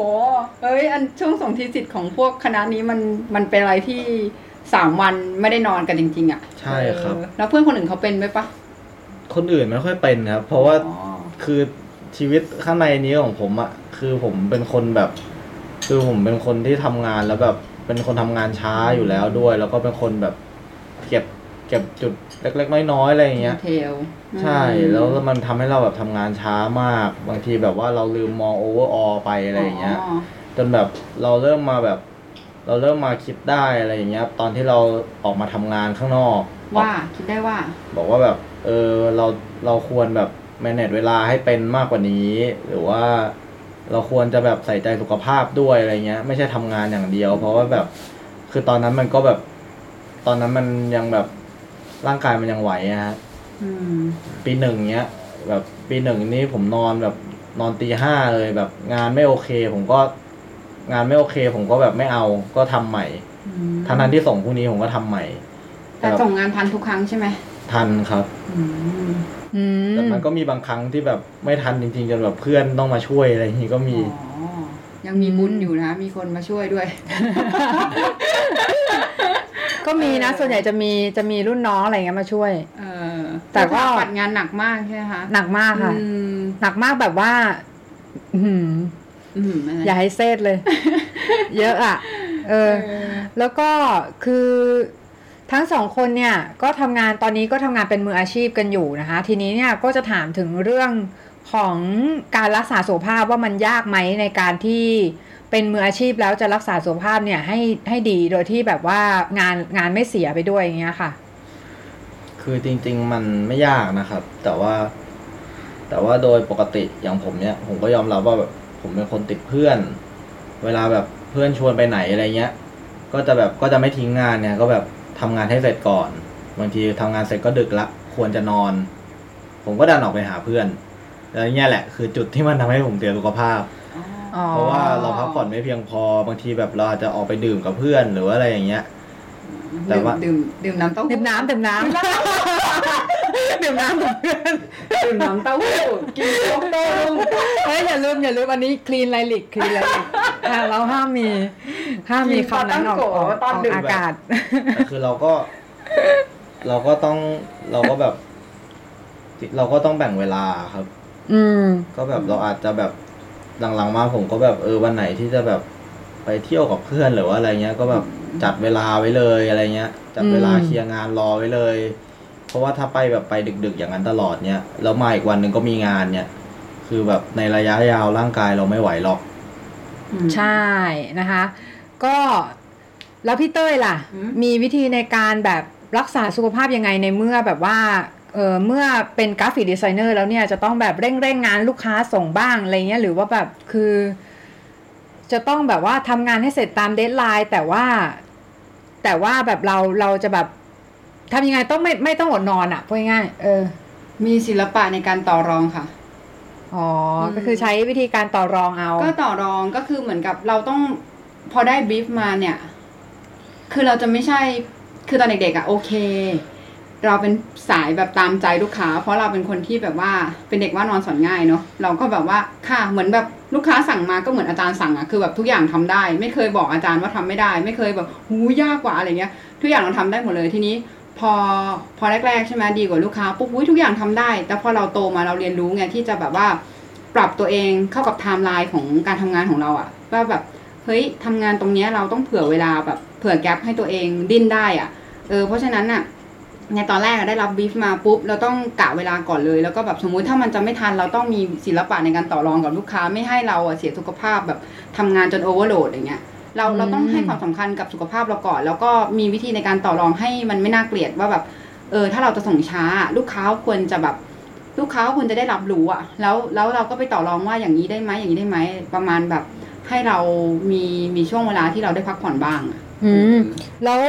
เอ้ย อันช่วงส่งทีสิทธิ์ของพวกคณะนี้มันมันเป็นอะไรที่สามวันไม่ได้นอนกันจริง ๆ อะใช่ครับ เออแล้วเพื่อนคนอื่นเขาเป็นไหมปะคนอื่นไม่ค่อยเป็นครับ เพราะว่าอ๋อคือชีวิตข้างในนี้ของผมอะคือผมเป็นคนแบบ คือผมเป็นคนที่ทำงานแล้วแบบเป็นคนทำงานช้าอยู่แล้วด้วย แล้วก็เป็นคนแบบ เก็บเก็บจุด เล็กๆน้อยๆอะไรอย่างเงี้ย เทลใช่แล้วมันทำให้เราแบบทำงานช้ามาก บางทีแบบว่าเราลืมมองโอเวอร์ออไปอะไรอย่างเงี้ยจนแบบเราเริ่มมาแบบ เราเริ่มมาคิดได้อะไรอย่างเงี้ย ตอนที่เราออกมาทำงานข้างนอก ว่าคิดได้ว่า บอกว่าแบบ เออเราเราควรแบบ manage เวลาให้เป็นมากกว่านี้ หรือว่าเราควรจะแบบใส่ใจสุขภาพด้วยอะไรเงี้ย ไม่ใช่ทำงานอย่างเดียว เพราะว่าแบบ คือตอนนั้นมันก็แบบ ตอนนั้นมันยังแบบ ร่างกายมันยังไหวอะฮะอืมปีหนึ่งเนี้ย แบบปีหนึ่งนี้ผมนอนแบบนอนตีห้าเลยแบบงานไม่โอเค ผมก็ งานไม่โอเค ผมก็แบบไม่เอาก็ทำใหม่ทั้งนั้นที่ส่งพรุ่งนี้ผมก็ทำใหม่ แต่ส่งงานทันทุกครั้งใช่ไหมทันครับอืมอืมแต่มันก็มีบางครั้งที่แบบไม่ทันจริงๆจนแบบเพื่อนต้องมาช่วยอะไรอย่างนี้ก็มีอ๋อยังมีบุญอยู่นะ มีคนมาช่วยด้วย ก็มีนะเออส่วนใหญ่จะมีจะมีรุ่นน้องอะไรเงี้ยมาช่วย เออ แต่ก็ปัดงานหนักมากใช่ไหมคะหนักมากค่ะอืมหนักมากแบบว่า อื้อหืออืมอะไรอย่าให้เซตเลย เยอะอะเออเออ แล้วก็คือทั้งสองคนเนี่ย ก็ทำงานตอนนี้ก็ทำงานเป็นมืออาชีพกันอยู่นะคะ ทีนี้เนี่ยก็จะถามถึงเรื่องของการรักษาสุขภาพว่ามันยากไหมในการที่ เป็นมืออาชีพแล้วจะรักษาสุขภาพเนี่ยให้ให้ดีโดยที่แบบว่างานงานไม่เสียไปด้วยอย่างเงี้ยค่ะ คือจริง ๆ มันไม่ยากนะครับ แต่ว่า แต่ว่าโดยปกติอย่างผมเนี่ย ผมก็ยอมรับว่าแบบผมเป็นคนติดเพื่อน เวลาแบบเพื่อนชวนไปไหนอะไรเงี้ย ก็จะแบบก็จะไม่ทิ้งงานเนี่ย ก็แบบทำงานให้เสร็จก่อน บางทีทำงานเสร็จก็ดึกละควรจะนอน ผมก็ดันออกไปหาเพื่อนแล้วเนี่ยแหละ คือจุดที่มันทำให้ผมเสียสุขภาพ เพราะว่าเราพักผ่อนไม่เพียงพอบางทีแบบเราอาจจะออกไปดื่มกับเพื่อนหรือว่าอะไรอย่างเงี้ย แต่ว่าดื่มดื่มน้ำเต้าหู้ดื่มน้ำดื่มน้ำดื่มน้ำกับเพื่อนดื่มน้ำเต้าหู้กินโจ๊กโต้รุ่งเฮ้ยอย่าลืมอย่าลืมอันนี้คลีนไลลิกคลีนไลลิกเราห้ามมีห้ามมีคำนั้นออกออกออกอากาศแต่คือเราก็เราก็ต้องเราก็แบบ เราก็ต้องแบ่งเวลาครับ อืม ก็แบบเราอาจจะแบบ หลังๆมาผมก็แบบเออวันไหนที่จะแบบไปเที่ยวกับเพื่อนหรือว่าอะไรเงี้ย ก็แบบจัดเวลาไว้เลยอะไรเงี้ย จัดเวลาอืมเคลียร์งานรอไว้เลย เพราะว่าถ้าไปแบบไปดึก ๆ อย่างนั้นตลอดเนี่ยแล้วมาอีกวันหนึ่งก็มีงานเนี่ย คือแบบในระยะยาวร่างกายเราไม่ไหวหรอกใช่นะคะ ก็แล้วพี่เต้ยล่ะอืมมีวิธีในการแบบรักษาสุขภาพยังไงในเมื่อแบบว่า เออเมื่อเป็น graphic designer แล้วเนี่ยจะต้องแบบเร่งเร่งงานลูกค้าส่งบ้างอะไรเงี้ยหรือว่าแบบคือ จะต้องแบบว่าทำงานให้เสร็จตาม deadline แต่ว่า แต่ว่าแบบเราเราจะแบบทำยังไงต้องไม่ไม่ต้องอดนอนอะ่ะพูดง่ายๆเออ มีศิลปะในการต่อรองค่ะอ๋ออมก็คือใช้วิธีการต่อรองเอา ก็ต่อรองก็คือเหมือนกับเราต้องพอได้บรีฟมาเนี่ย คือเราจะไม่ใช่ คือตอนเด็กๆอะโอเค เราเป็นสายแบบตามใจลูกค้า เพราะเราเป็นคนที่แบบว่าเป็นเด็กว่านอนสอนง่ายเนาะเราก็แบบว่าค่ะเหมือนแบบลูกค้าสั่งมาก็เหมือนอาจารย์สั่งอะคือแบบทุกอย่างทำได้ ไม่เคยบอกอาจารย์ว่าทำไม่ได้ ไม่เคยแบบหูยากกว่าอะไรเงี้ย ทุกอย่างเราทำได้หมดเลยทีนี้ พอพอแรกๆใช่ไหมดีกับลูกค้าปุ๊บทุกอย่างทำได้ แต่พอเราโตมาเราเรียนรู้ไงที่จะแบบว่า ปรับตัวเองเข้ากับไทม์ไลน์ของการทำงานของเราอะว่าแบบเฮ้ยทำงานตรงเนี้ยเราต้องเผื่อเวลาแบบเผื่อ gap ให้ตัวเองดิ้นได้อะเออเพราะฉะนั้นอะ ในตอนแรกอะได้รับบีฟมาปุ๊บเราต้องกะเวลาก่อนเลย แล้วก็แบบสมมุติถ้ามันจะไม่ทันเราต้องมีศิลปะในการต่อรองกับลูกค้าไม่ให้เราอะเสียสุขภาพแบบทำงานจน overload อย่างเงี้ยเราเราต้องให้ความสำคัญกับสุขภาพเราก่อน แล้วก็มีวิธีในการต่อรองให้มันไม่น่าเกลียดว่าแบบเออถ้าเราจะส่งช้า ลูกค้าควรจะแบบลูกค้าก็ควรจะได้รับรู้อะแล้วแล้วเราก็ไปต่อรองว่าอย่างนี้ได้ไหมอย่างนี้ได้ไหมประมาณแบบให้เรามีมีช่วงเวลาที่เราได้พักผ่อนบ้างอะอืมแล้ว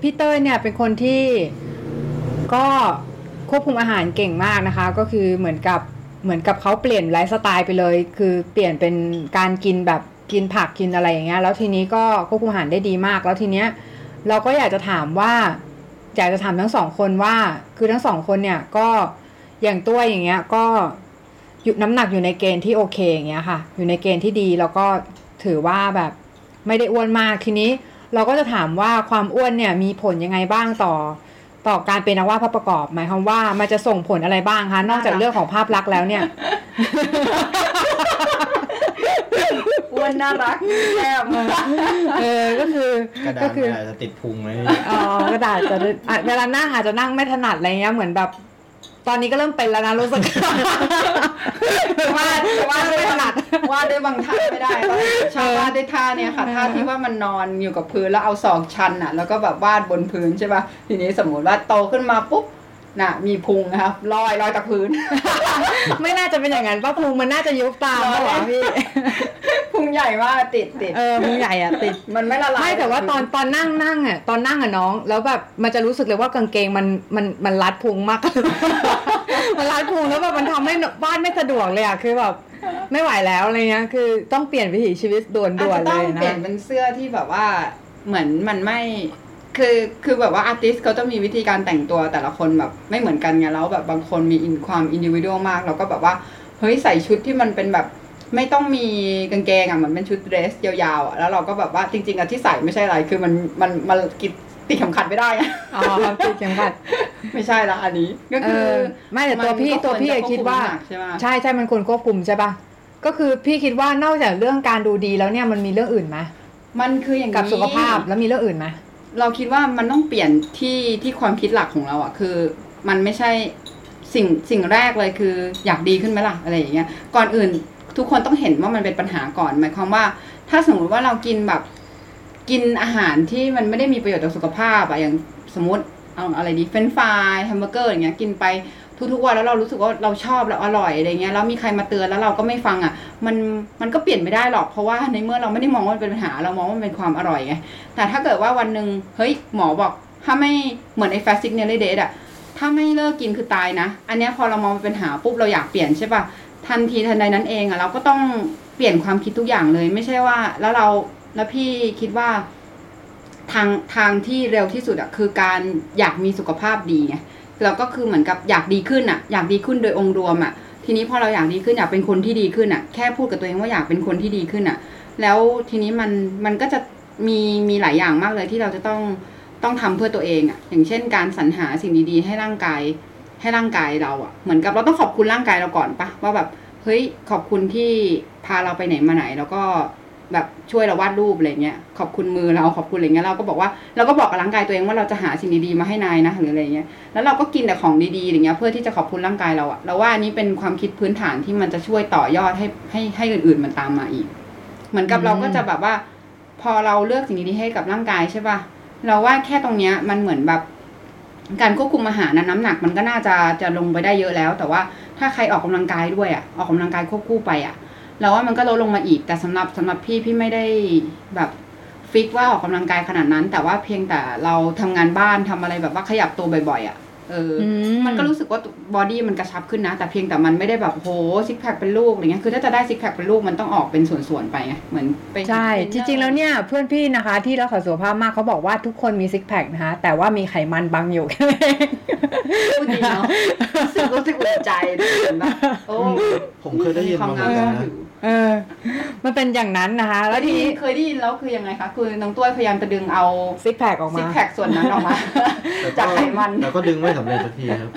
พี่เต้ยเนี่ยเป็นคนที่ก็ควบคุมอาหารเก่งมากนะคะ ก็คือเหมือนกับเหมือนกับเขาเปลี่ยนไลฟ์สไตล์ไปเลย คือเปลี่ยนเป็นการกินแบบกินผักกินอะไรอย่างเงี้ยแล้วทีนี้ก็ควบคุมอาหารได้ดีมาก แล้วทีเนี้ยเราก็อยากจะถามว่าอยากจะถามทั้งสองคนว่า คือทั้งสองคนเนี่ยก็อย่างตัวอย่างเงี้ยก็อยู่น้ำหนักอยู่ในเกณฑ์ที่โอเคอย่างเงี้ยค่ะ อยู่ในเกณฑ์ที่ดีแล้วก็ถือว่าแบบไม่ได้อ้วนมากทีนี้ เราก็จะถามว่าความอ้วนเนี่ยมีผลยังไงบ้างต่อ ต่อการเป็นนักวาดภาพประกอบ หมายความว่ามันจะส่งผลอะไรบ้างคะนอกจากเรื่องของภาพลักษณ์แล้วเนี่ยอ้วนน่ารักแก้มเออก็คือกระดาก็ษคือมันอาจจะติดพุงไหมอ๋อกระดาษจะอะเวลานั่งอาจจะนั่งไม่ถนัดอะไรเงี้ยเหมือนแบบ ตอนนี้ก็เริ่มเป็นแล้วนะรู้สึกวาดวาดไม่ด้วยถนัดวาดด้วยบางท่าไม่ได้ตอนนี้ชอบวาดด้วยท่าเนี่ยค่ะเออท่าที่ว่ามันนอนอยู่กับพื้นแล้วเอาศอกชันอะ แล้วก็แบบวาดบนพื้นใช่ป่ะทีนี้สมมติว่าโตขึ้นมาปุ๊บ น่ะมีพุงนะครับลอยลอยจากพื้น ไม่น่าจะเป็นอย่างนั้นป้าภูมิมันน่าจะยุบตามรอเหรอเล่นพี่พุงใหญ่มากติดติดเออพุงใหญ่อะติดมันไม่ละลายไม่แต่ว่าตอนตอนนั่งนั่งอะตอนนั่งอะน้อง แล้วแบบมันจะรู้สึกเลยว่ากางเกงมันมันมันรัดพุงมาก มันรัดพุงแล้วแบบมันทำให้บ้านไม่สะดวกเลยอะคือแบบไม่ไหวแล้วอะไรเงี้ยคือต้องเปลี่ยนวิถีชีวิตด่วนอาจด่วนจะเลต้องยนะเปลี่ยนเป็นเสื้อที่แบบว่าเหมือนมันไม่ คือคือแบบว่าอาร์ติสเขาจะมีวิธีการแต่งตัวแต่ละคนแบบไม่เหมือนกันไงแล้วแบบบางคนมีอินความอินดิวิ a l มากเราก็แบบว่าเฮ้ยใส่ชุดที่มันเป็นแบบไม่ต้องมีกางเกงอะเหมือนเป็นชุดเดรสยาวๆอะแล้วเราก็แบบว่าจริง ๆอะที่ใส่ไม่ใช่อะไรคือมันมันมันกิดติดเข็มขัดไม่ได้อะอ๋อครับติดเข็มขัด ไม่ใช่ละอันนี้ก็เอคืออไม่แต่ตัวพี่มันก็ตัวพี่ควรอะจะคิดว่าควบคุมน้ำหนักใช่ไหมใช่ใช่มันควรควบคุมใช่ปะก็คือพี่คิดว่านอกจากเรื่องการดูดีแล้วเนี่ยมันมีเรื่องอื่นไหมมันคืออย่างนี้กับสุขภาพแล้วมีเรื่องอื่นไหม เราคิดว่ามันต้องเปลี่ยนที่ที่ความคิดหลักของเราอะคือ มันไม่ใช่สิ่งสิ่งแรกเลยคือ อยากดีขึ้นไหมล่ะอะไรอย่างเงี้ยก่อนอื่นทุกคนต้องเห็นว่ามันเป็นปัญหาก่อนหมายความว่า ถ้าสมมติว่าเรากินแบบกินอาหารที่มันไม่ได้มีประโยชน์ต่อสุขภาพอะอย่างสมมติเอาอะไรดี french fries แฮมเบอร์เกอร์อย่างเงี้ยกินไปทุกๆวันแล้วเรารู้สึกว่าเราชอบเราอร่อยอะไรเงี้ยแล้วมีใครมาเตือนแล้วเราก็ไม่ฟังอะ มันมันก็เปลี่ยนไม่ได้หรอกเพราะว่าในเมื่อเราไม่ได้มองว่ามันเป็นปัญหาเรามองว่ามันเป็นความอร่อยไงแต่ถ้าเกิดว่าวันหนึ่งเฮ้ยหมอบอกถ้าไม่เหมือนไอ้ Fat, Sick & Nearly Dead อะถ้าไม่เลิกกินคือตายนะ อันนี้พอเรามองเป็นปัญหาปุ๊บเราอยากเปลี่ยนใช่ปะทันทีทันใดนั้นเองอะเราก็ต้องเปลี่ยนความคิดทุกอย่างเลยไม่ใช่ว่า แล้วเราแล้วพี่คิดว่าทางทางที่เร็วที่สุดอะคือการอยากมีสุขภาพดีไงเราก็คือเหมือนกับอยากดีขึ้นอะอยากดีขึ้นโดยองค์รวมอะ ทีนี้พอเราอยากดีขึ้นอยากเป็นคนที่ดีขึ้นอะแค่พูดกับตัวเองว่าอยากเป็นคนที่ดีขึ้นอะแล้วทีนี้มันมันก็จะมีมีหลายอย่างมากเลยที่เราจะต้องต้องทำเพื่อตัวเองอะอย่างเช่น การสรรหาสิ่งดีๆ ให้ร่างกายให้ร่างกายเราอะ เหมือนกับเราต้องขอบคุณร่างกายเราก่อนปะว่าแบบเฮ้ยขอบคุณที่พาเราไปไหนมาไหนแล้วก็ แบบช่วยเราวาดรูปอะไรเงี้ยขอบคุณมือเราขอบคุณอะไรเงี้ยเราก็บอกว่าเราก็บอกกับร่างกายตัวเองว่าเราจะหาสิ่งดีๆมาให้นายนะหรืออะไรเงี้ยแล้วเราก็กินแต่ของดีๆอย่างเงี้ยเพื่อที่จะขอบคุณร่างกายเราอะเราว่าอันนี้เป็นความคิดพื้นฐานที่มันจะช่วยต่อยอดให้ให้ให้อื่นๆมันตามมาอีก เหมือนกับเราก็จะแบบว่า พอเราเลือกสิ่งดีๆให้กับร่างกายใช่ป่ะเราว่าแค่ตรงเนี้ยมันเหมือนแบบ การควบคุมอาหารนะน้ำหนักมันก็น่าจะจะลงไปได้เยอะแล้ว แต่ว่าถ้าใครออกกำลังกายด้วยอะออกกำลังกายควบคู่ไปอะ เราว่ามันก็ลดลงมาอีก แต่สำหรับสำหรับพี่พี่ไม่ได้แบบฟิกว่าออกกำลังกายขนาดนั้น แต่ว่าเพียงแต่เราทำงานบ้านทำอะไรแบบว่าขยับตัวบ่อยๆอะเออออืมันก็รู้สึกว่า body มันกระชับขึ้นนะ แต่เพียงแต่มันไม่ได้แบบโห six pack เป็นลูกอะไรเงี้ยคือถ้าจะได้ six pack เป็นลูกมันต้องออกเป็นส่วนๆไปไงเหมือนไปใช่จริงๆแล้วเนี่ยเพื่อนพี่นะคะ ที่รักษาสุขภาพมากเขาบอกว่าทุกคนมี six pack นะคะแต่ว่ามีไขมันบังอยู่แค่นั้นเองพูดดีเนาะรู้สึกรู้สึกอุ่นใจรู้สึกแบบโอ้ผมเคยได้ยินมาเหมือนกันนะ เออ มันเป็นอย่างนั้นนะคะแล้วแล้วทีนี้ทีนี้เคยได้ยินแล้วคือยังไงคะคือน้องต้วยพยายามจะดึงเอาsix pack ออกมากแพคส่วนนั้นออกมา จากไขมันแล้วก็ดึงไม่สำเร็จสักทีครับ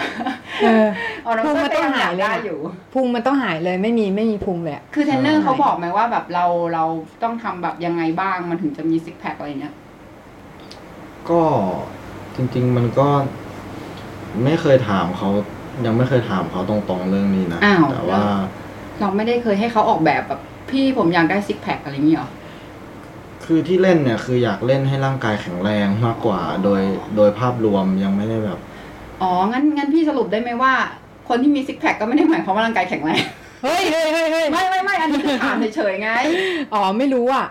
เออเอาน้องต้วยพุงมันต้องหายเลยได้อะอยู่พุงมันต้องหายเลยไม่มีไม่มีพุงเลยอะคือเทรนเนอร์ใช่เขาบอกไหมว่าแบบเราเราต้องทำแบบยังไงบ้างมันถึงจะมี six pack อะไรเงี้ยก็จริง ๆ มันก็ไม่เคยถามเขายังไม่เคยถามเขาตรงๆเรื่องนี้นะอ้าวแต่ว่า เราไม่ได้เคยให้เขาออกแบบแบบพี่ผมอยากได้ซิกแพคอะไรอย่างเงี้ยหรอ คือที่เล่นเนี่ยคืออยากเล่นให้ร่างกายแข็งแรงมากกว่า โดยโดยภาพรวมยังไม่ได้แบบ อ๋อ งั้นงั้นพี่สรุปได้ไหมว่า คนที่มีซิกแพคก็ไม่ได้หมายความว่าร่างกายแข็งแรง เฮ้ยเฮ้ยเฮ้ยเฮ้ยไม่ไม่ไม่อันนี้คือถามเฉยๆไง อ๋อไม่รู้อะ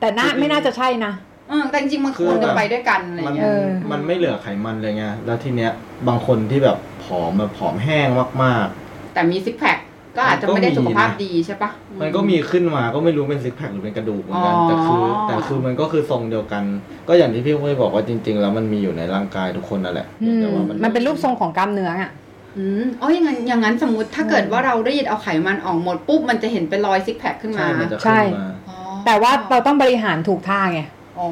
แต่น่าไม่น่าจะใช่นะเออแต่จริงๆมันควรจะไปด้วยกันอะไรมันเงี้เอยอมันไม่เหลือไขมันเลยไงแล้วทีเนี้ยบางคนที่แบบผอมแบบผอมแห้งมากแต่มีซิกแพค ก็อาจจะไม่ได้สุขภาพดีใช่ปะๆมันก็มีขึ้นมาก็ไม่รู้เป็นซิกแพคหรือเป็นกระดูกเหมือนกันอ๋อแต่คือ แต่คือมันก็คือทรงเดียวกัน ก็อย่างที่พี่พุ้ยบอกว่าจริง ๆ แล้วมันมีอยู่ในร่างกายทุกคนนั่นแหละอืมแต่ว่ามันเป็นรูปทรงของกล้ามเนื้ออะอืมอ๋ออย่างนั้นอย่างนั้นสมมติถ้าเกิดว่าเรารีดเอาไขมันออกหมดปุ๊บมันจะเห็นเป็นรอยซิกแพคขึ้นมาใช่มันจะใช่ขึ้นมาอ๋อแต่ว่าเราต้องบริหารถูกท่าไงอ๋อ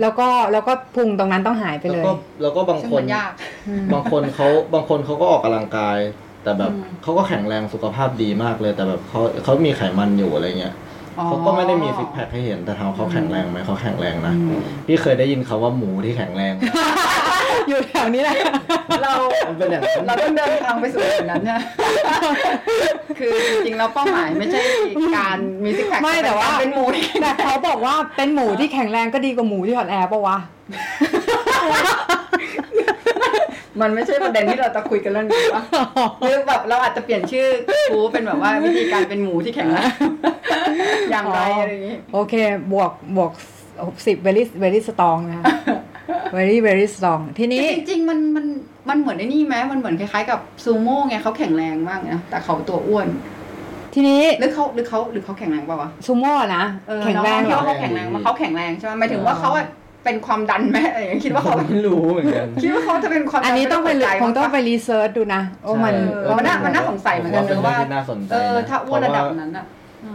แล้วก็แล้วก็พุงตรงนั้นต้องหายไปแล้วเลยก็แล้วก็บางซึ่งคนมันยากอืมบางคนเขาบางคนเขาก็ออกกำลังกาย แต่แบบอืมเขาก็แข็งแรงสุขภาพดีมากเลย แต่แบบเขาเขามีไขมันอยู่อะไรเงี้ยอ๋อเขาก็ไม่ได้มีซิกแพคให้เห็นแต่ถามว่าเขาแข็งแรงไหมเขาแข็งแรงนะพี่เคยได้ยินเขาว่าหมูที่แข็งแรง อยู่แถวนี้แหละเรามันเป็นอย่างนั้นเราต้องเดินทางไปสู่จุดนั้นเนี่ยคือจริงๆเราเป้าหมายไม่ใช่การมีซิกแพคไม่แต่ว่าเป็นหมูที่แต่เขาบอกว่าเป็นหมูที่แข็งแรงก็ดีกว่าหมูที่ถอดแอร์ปะวะ มันไม่ใช่ประเด็นที่เราจะคุยกันเรื่องนี้ปะหรือแบบเราอาจจะเปลี่ยนชื่อกูเป็นแบบว่าวิธีการเป็นหมูที่แข็งแรงอย่างไรอะไรอย่างนี้โอเคบวกบวกสิบ very very strong นะคะ very very strong ทีนี้จริงๆมันมันมันเหมือนไอ้นี่ไหมมันเหมือนคล้ายๆกับซูโม่ไงเขาแข็งแรงมากนะแต่เขาตัวอ้วน ทีนี้หรือเขาหรือเขาหรือเขาแข็งแรงเปล่าวะซูโม่นะเออแข็งแรงเหรน้อคิดว่าเขาแข็งแรงมั้ยเขาแข็งแรงใช่ไหมหมายถึงว่าเขาอะ เป็นความดันไหมอะไรอย่างเงี้ยคิดว่าเขาไม่รู้เหมือนกันคิดว่าเขาจะเป็นความดัอันนี้ต้องไปม่คงต้องไปหัวใจรีเสิร์ชดูนะโอ้มันใช่เออมันน่ามันน่าสงสัยเหมือนกันผนะว่าว่าเป็นเรื่องที่น่าสนใจเออนะถ้าอ้วนระดับเพนั้นอะ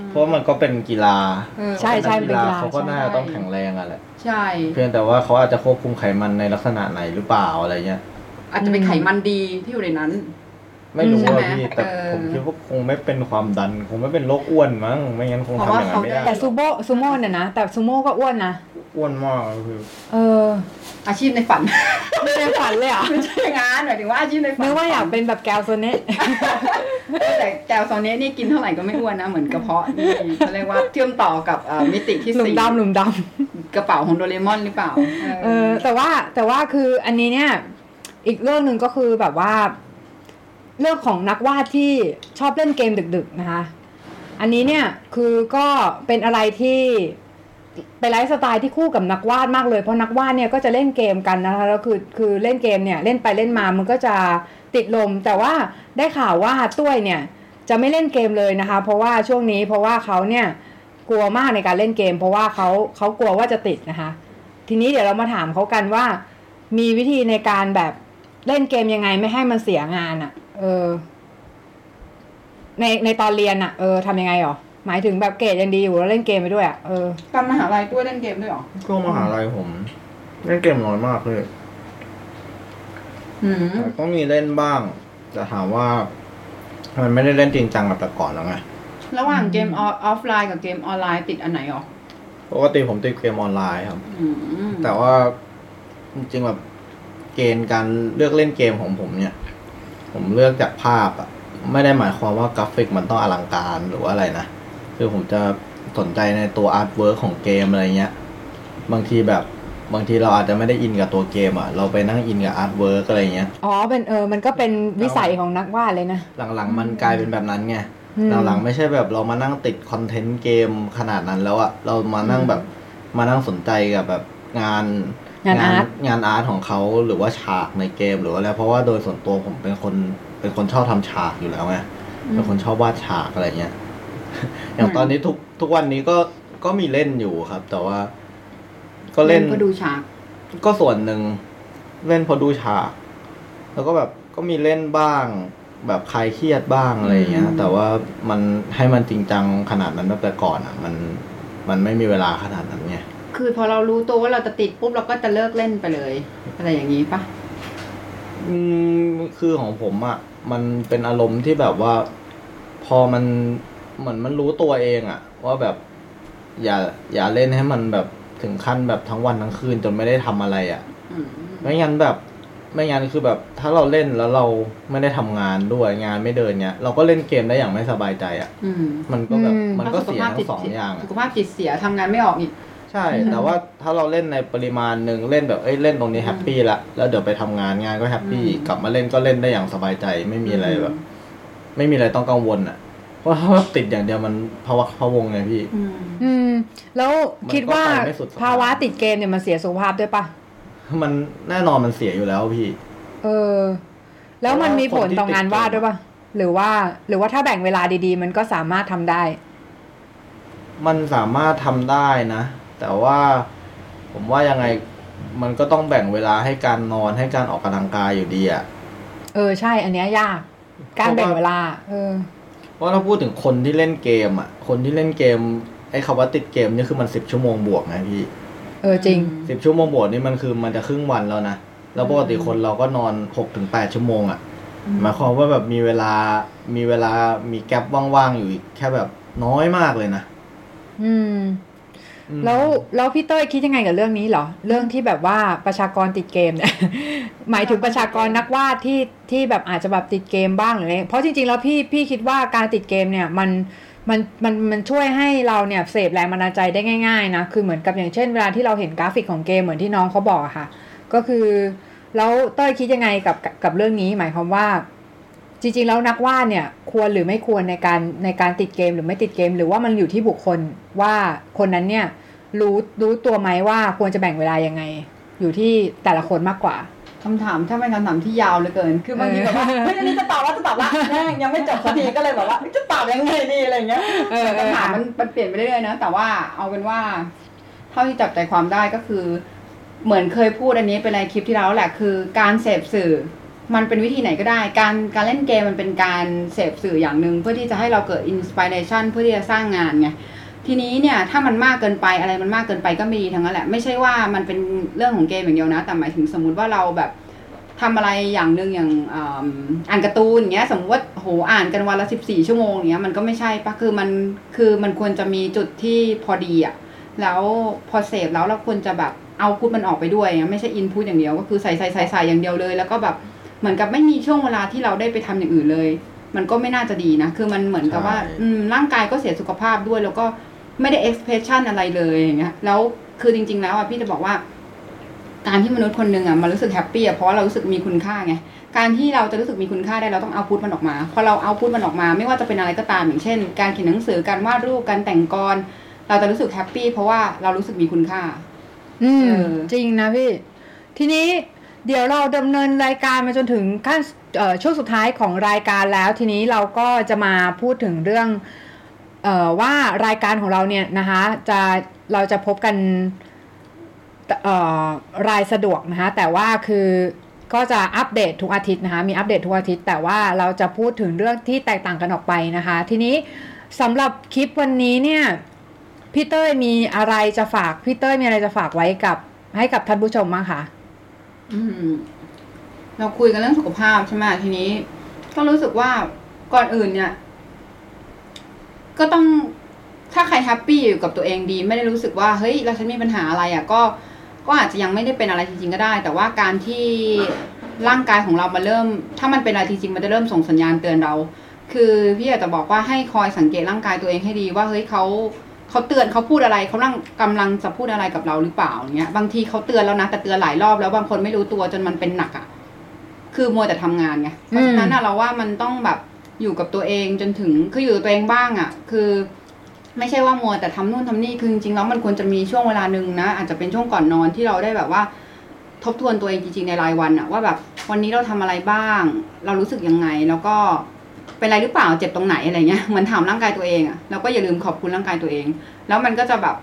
เพราะว่ามันก็เป็นกีฬาเออใช่ใช่เป็นเป็นกีกีฬาฬาเขาก็น่าใช่จะต้องแข็งแรงอะแหละใช่ เพียงแต่ว่าเขาอาจจะควบคุมไขมันในลักษณะไหนหรือเปล่าอะไรเงี้ยอาจจะเป็นไขมันดีที่อยู่ในนั้น ไม่รู้ใช่ไหมอะพี่แต่เออผมคิดว่าคงไม่เป็นความดัน คงไม่เป็นโรคอ้วนมั้งไม่งั้นคงเพทำราะอว่าย่างนั้นไม่เขาได้ได้แต่ซูโม่ซูโม่เนี่ยนะแต่ซูโม่ก็อ้วนนะอ้วนมากคือเออ อาชีพในฝันไม่ได้ฝันเลยอะไม่ใช่อย่างนั้นหมายถึงว่าอาชีพในฝันนึกว่าอยากเป็นแบบแกวโซเนะแต่แกวโซเนี้นี่กินเท่าไหร่ก็ไม่อ้วนนะเหมือนกระเพาะนี่เขาเรียกว่าเชื่อมต่อกับเอ่อมิติที่หลุมสี่ดำหลุมดกระเป๋าของโดเรมอนหรือเปล่าำเออ แต่ว่าแต่ว่าคืออันนี้เนี่ย อีกเรื่องหนึ่งก็คือแบบว่า เรื่องของนักวาดที่ชอบเล่นเกมดึกๆนะคะ อันนี้เนี่ยคือก็เป็นอะไรที่เป็นไลฟ์สไตล์ที่คู่กับนักวาดมากเลยเพราะนักวาดเนี่ยก็จะเล่นเกมกันนะคะแล้วคือคือเล่นเกมเนี่ยเล่นไปเล่นมามันก็จะติดลม แต่ว่าได้ข่าวว่าตุ้ยเนี่ยจะไม่เล่นเกมเลยนะคะ เพราะว่าช่วงนี้เพราะว่าเขาเนี่ยกลัวมากในการเล่นเกม เพราะว่าเขาเขากลัวว่าจะติดนะคะ ทีนี้เดี๋ยวเรามาถามเขากันว่า มีวิธีในการแบบเล่นเกมยังไงไม่ให้มันเสียงานอะ่ะ เออ ในในตอนเรียนอะ่ะเออทำยังไงหรอหมายถึงแบบเกรดยังดีอยู่แล้วเล่นเกมไปด้วยอะ่ะเออตอนมหาลัยด้วยเล่นเกมด้วยเหรอก็มหาลัยผมเล่นเกมน้อยมากเลยอืมแต่ก็มีเล่นบ้าง แต่ถามว่า มันไม่ได้เล่นจริงจังแบบแต่ก่อนแล้วไงระหว่างเกมออฟไลน์กับเกมออนไลน์ติดอันไหนหรอปกติผมติดเกมออนไลน์ครับอืมแต่ว่าจริงๆแบบเกณฑ์การเลือกเล่นเกมของผมเนี่ย ผมเลือกจากภาพอะไม่ได้หมายความว่ากราฟิกมันต้องอลังการหรือว่าอะไรนะ คือผมจะสนใจในตัว artwork ของเกมอะไรเงี้ย บางทีแบบบางทีเราอาจจะไม่ได้อินกับตัวเกมอะเราไปนั่งอินกับ artwork อะไรเงี้ย อ๋อเป็นเออ มันก็เป็นวิสัยของนักวาดเลยนะ หลังๆ มันกลายเป็นแบบนั้นไงอืมหลังๆ ไม่ใช่แบบเรามานั่งติด content เกมขนาดนั้นแล้วอะเรามานั่งแบบมานั่งสนใจกับแบบงาน งานอาร์ตงานอาร์ตของเขาหรือว่าฉากในเกมหรือว่าอะไรเพราะว่าโดยส่วนตัวผมเป็นคนเป็นคนชอบทำฉากอยู่แล้วไงเป็นคนชอบวาดฉากอะไรเงี้ยอย่างตอนนี้ทุกทุกวันนี้ก็ก็มีเล่นอยู่ครับ แต่ว่า ก็เล่นก็ดูฉาก ก็ส่วนหนึ่งเล่นเพอดูฉาก แล้วก็แบบก็มีเล่นบ้าง แบบคลายเครียดบ้างอะไรอย่างเงี้ยอืมแต่ว่ามันให้มันจริงจังขนาดนั้นแบบแต่ก่อนอะ มันมันไม่มีเวลาขนาดนั้นไง คือพอเรารู้ตัวว่าเราจะติดปุ๊บเราก็จะเลิกเล่นไปเลย อะไรอย่างนี้ปะอืมคือของผมอะ มันเป็นอารมณ์ที่แบบว่า พอมันเหมือนมันรู้ตัวเองอะ ว่าแบบ อย่า อย่าเล่นให้มันแบบถึงขั้นแบบทั้งวันทั้งคืนจนไม่ได้ทำอะไรอะอืมไม่งั้นแบบ ไม่งั้นคือแบบ ถ้าเราเล่นแล้วเราไม่ได้ทำงานด้วยงานไม่เดินเนี้ยเราก็เล่นเกมได้อย่างไม่สบายใจอะอืมมันก็แบบอืมมันก็เสียทั้งสองอย่างอะสุขภาพจิตเสียทำงานไม่ออกอีก ใช่ แต่ว่าถ้าเราเล่นในปริมาณหนึ่งเล่นแบบเอ้ยเล่นตรงนี้ happy ละแล้วเดี๋ยวไปทำงานงานก็ happy อืมกลับมาเล่นก็เล่นได้อย่างสบายใจไม่มีอะไรแบบ ไม่มีอะไรต้องกังวลอะเพราะว่าติดอย่างเดียวมันภาวะพะวงไงพี่ อืมอืมแล้วมันก็คิดว่าไปไม่สุดสะพานภาวะติดเกมเนี่ยมันเสียสุขภาพด้วยปะมันแน่นอนมันเสียอยู่แล้วพี่ เออ แล้วมันมีผลต่องานวาดด้วยปะหรือว่า หรือว่าถ้าแบ่งเวลาดีๆ มันก็สามารถทำได้ มันสามารถทำได้นะ แต่ว่าผมว่ายังไงมันก็ต้องแบ่งเวลาให้การนอนให้การออกกำลังกายอยู่ดีอะเออใช่ อันเนี้ยยาก การแบ่งเวลา เออเพราะถ้าพูดถึงคนที่เล่นเกมอะคนที่เล่นเกมไอ้คำว่าติดเกมนี่คือมันสิบชั่วโมงบวกนะพี่เออจริงสิบชั่วโมงบวกนี่มันคือมันจะครึ่งวันแล้วนะแล้วปกติคนเราก็นอนหกถึงแปดชั่วโมงอะหมายความว่าแบบมีเวลามีเวลามีแกลบว่างๆอยู่อีกแค่แบบน้อยมากเลยนะ อืมอืม แล้วแล้วพี่เต้ยคิดยังไงกับเรื่องนี้เหรอ เรื่องที่แบบว่าประชากรติดเกมเนี่ยหมายถึงประชากรนักวาดที่ที่แบบอาจจะแบบติดเกมบ้างหรืออะไรเพราะจริงๆแล้วพี่พี่คิดว่าการติดเกมเนี่ยมันมันมันมันช่วยให้เราเนี่ยเสพแรงบันดาลใจได้ง่ายๆนะคือเหมือนกับอย่างเช่นเวลาที่เราเห็นกราฟิกของเกมเหมือนที่น้องเขาบอกค่ะ ก็คือแล้วเต้ยคิดยังไงกับกับเรื่องนี้ หมายความว่า จริงๆ แล้วนักวาดเนี่ยควรหรือไม่ควรในการในการติดเกมหรือไม่ติดเกม หรือว่ามันอยู่ที่บุคคลว่าคนนั้นเนี่ยรู้รู้ตัวไหมว่าควรจะแบ่งเวลายังไง อยู่ที่แต่ละคนมากกว่าคำถามถ้าเป็นคำถามที่ยาวเหลือเกิน คือบางทีแบบว่าเฮ้ยอันนี้จะตอบว่าจะตอบว่าแม่งยังไม่จบสักทีก็เลยแบบว่าจะตอบยังไงดีอะไรเงี้ยเออคำถามมันมันเปลี่ยนไปเรื่อยๆนะแต่ว่าเอาเป็นว่า เท่าที่จับใจความได้ก็คือ เหมือนเคยพูดอันนี้เป็นในคลิปที่แล้วแหละคือการเสพสื่อ มันเป็นวิธีไหนก็ได้ การการเล่นเกมมันเป็นการเสพสื่ออย่างหนึ่งเพื่อที่จะให้เราเกิดอินสปิเรชันเพื่อที่จะสร้างงานไงทีนี้เนี่ยถ้ามันมากเกินไปอะไรมันมากเกินไปก็ไม่ดีทั้งนั้นแหละ ไม่ใช่ว่ามันเป็นเรื่องของเกมอย่างเดียวนะ แต่หมายถึงสมมุติว่าเราแบบทำอะไรอย่างหนึ่งอย่างอ่าอ่านการ์ตูนอย่างเงี้ยสมมติว่าโหอ่านกันวันละสิบสี่ชั่วโมงอย่างเงี้ยมันก็ไม่ใช่ปะคือมันคือมันควรจะมีจุดที่พอดีอะแล้วพอเสพแล้วเราควรจะแบบเอาพุทมันออกไปด้วยไม่ใช่อินพุตอย่างเดียวก็คือใส่ใส่ใส่ใส่อย่างเดียวเลย แล้วก็แบบ เหมือนกับไม่มีช่วงเวลาที่เราได้ไปทำอย่างอื่นเลย มันก็ไม่น่าจะดีนะ คือมันเหมือนกับว่าใช่อืมร่างกายก็เสียสุขภาพด้วย แล้วก็ไม่ได้ expression อะไรเลยอย่างเงี้ยแล้วคือจริง ๆ แล้วอะพี่จะบอกว่า การที่มนุษย์คนหนึ่งอะมันรู้สึก happy อะเพราะว่าเรารู้สึกมีคุณค่าไงการที่เราจะรู้สึกมีคุณค่าได้เราต้อง output มันออกมา พอเรา output มันออกมา ไม่ว่าจะเป็นอะไรก็ตามอย่างเช่น การเขียนหนังสือการวาดรูปการแต่งกลอนเราจะรู้สึก happy เพราะว่าเรารู้สึกมีคุณค่า อืมเออจริงนะพี่ ทีนี้ เดี๋ยวเราดำเนินรายการมาจนถึงขั้นช่วงสุดท้ายของรายการแล้ว ทีนี้เราก็จะมาพูดถึงเรื่องออว่ารายการของเราเนี่ยนะคะจะเราจะพบกันรายสะดวกนะคะแต่ว่าคือก็จะอัปเดตทุกอาทิตย์นะคะมีอัปเดตทุกอาทิตย์ แต่ว่าเราจะพูดถึงเรื่องที่แตกต่างกันออกไปนะคะ ทีนี้สำหรับคลิปวันนี้เนี่ยพี่เต้ยมีอะไรจะฝากพี่เต้ยมีอะไรจะฝากไว้กับให้กับท่านผู้ชมบ้างคะ เราคุยกันเรื่องสุขภาพใช่ไหมทีนี้ ก็รู้สึกว่าก่อนอื่นเนี่ย ก็ต้องถ้าใครแฮปปี้อยู่กับตัวเองดี ไม่ได้รู้สึกว่าเฮ้ยเราฉันมีปัญหาอะไรอะ่ะ ก็ก็อาจจะยังไม่ได้เป็นอะไรจริงๆก็ได้ แต่ว่าการที่ร่างกายของเรามาเริ่ม ถ้ามันเป็นอะไรจริงๆมันจะเริ่มส่งสัญญาณเตือนเรา คือพี่อยากจะบอกว่าให้คอยสังเกตร่างกายตัวเองให้ดีว่าเฮ้ยเขา เขาเตือนเขาพูดอะไรเขาลังกำลังจะพูดอะไรกับเราหรือเปล่าอย่างเงี้ยบางทีเขาเตือนแล้วนะแต่เตือนหลายรอบแล้วบางคนไม่รู้ตัวจนมันเป็นหนักอะ่ะ คือมัวแต่ทำงานไงเพราะฉะนั้นอะเราว่ามันต้องแบบอยู่กับตัวเองจนถึงคืออยู่กับตัวเองบ้างอะ่ะ คือ ไม่ใช่ว่ามัวแต่ทำนู่นทำนี่คือจริงๆแล้วมันควรจะมีช่วงเวลาหนึ่งนะอาจจะเป็นช่วงก่อนนอนที่เราได้แบบว่า ทบทวนตัวเองจริงๆในรายวันอะว่าแบบวันนี้เราทำอะไรบ้าง เรารู้สึกยังไงแล้วก็ เป็นอะไรหรือเปล่าเจ็บตรงไหนอะไรเงี้ยเหมือนถามร่างกายตัวเองอะแล้วก็อย่าลืมขอบคุณร่างกายตัวเอง แล้วมันก็จะแบบ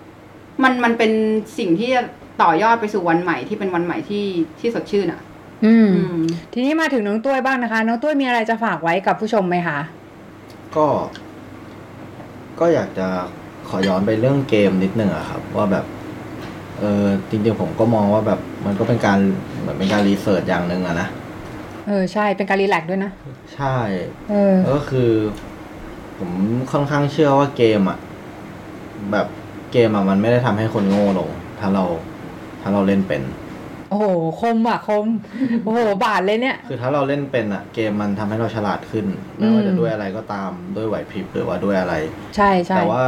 มันมันเป็นสิ่งที่จะต่อยอดไปสู่วันใหม่ที่เป็นวันใหม่ที่ที่สดชื่นอะอืมอืม ทีนี้มาถึงน้องตุ้ยบ้างนะคะ น้องตุ้ยมีอะไรจะฝากไว้กับผู้ชมไหมคะ ก็ ก็อยากจะขอย้อนไปเรื่องเกมนิดนึงอะครับ ว่าแบบ เออจริงๆผมก็มองว่าแบบ มันก็เป็นการเหมือนเป็นการรีเสิร์ชอย่างหนึ่งอะนะ เออใช่เป็นการรีแลกซ์ด้วยนะ ใช่เออก็คือ ผมค่อนข้างเชื่อว่าเกมอะแบบเกมอะมันไม่ได้ทำให้คนโง่ลง ถ้าเรา ถ้าเราเล่นเป็น โอ้โหคมอะคม โอ้โหบาดเลยเนี่ย คือถ้าเราเล่นเป็นอะเกมมันทำให้เราฉลาดขึ้น ไม่ว่าจะด้วยอะไรก็ตามด้วยไหวพริบหรือว่าด้วยอะไร ใช่ใช่แต่ว่า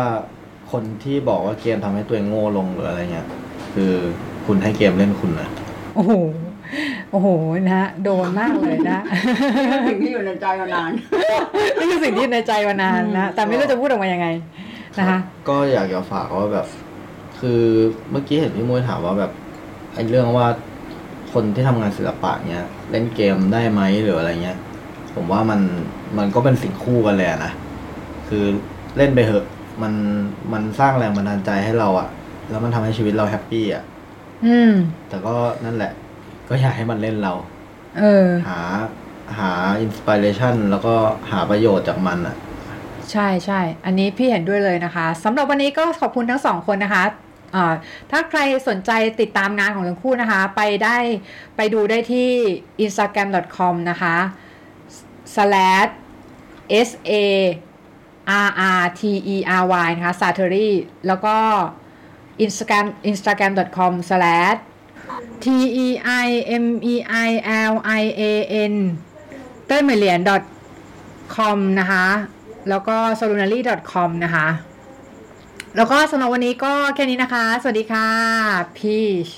คนที่บอกว่าเกมทำให้ตัวเองโง่ลงหรืออะไรเงี้ยคือคุณให้เกมเล่นคุณนะโอ้โห โอ้โหนะฮะโดนมากเลยนะสิ่งที่อยู่ในใจมานานนี่คือสิ่งที่ในใจมานานนะแต่ไม่รู้จะพูดออกมายังไงนะคะก็อยากจะฝากว่าแบบ คือเมื่อกี้เห็นพี่มุ้ยถามว่าแบบไอ้เรื่องว่าคนที่ทำงานศิลปะเนี้ยเล่นเกมได้ไหมหรืออะไรเงี้ย ผมว่ามันมันก็เป็นสิ่งคู่กันเลยอะนะคือเล่นไปเถอะมันมันสร้างแรงบันดาลใจให้เราอะแล้วมันทำให้ชีวิตเราแฮปปี้อะอืมแต่ก็นั่นแหละ ก็อยากให้มันเล่นเรา เออ หาหาอินสปิเรชันแล้วก็หาประโยชน์จากมันอะใช่ใช่ อันนี้พี่เห็นด้วยเลยนะคะสำหรับวันนี้ก็ขอบคุณทั้งสองคนนะคะอ่าถ้าใครสนใจติดตามงานของทั้งคู่นะคะ ไปได้ไปดูได้ที่ instagram.com นะคะ slash s a r r t e r y นะคะ s a t e r y แล้วก็ instagram instagram.com slash t e i m e i l i a n เต้ยเหมยเหรียญ com นะคะ แล้วก็ solunary com นะคะ แล้วก็สำหรับวันนี้ก็แค่นี้นะคะ สวัสดีค่ะพีช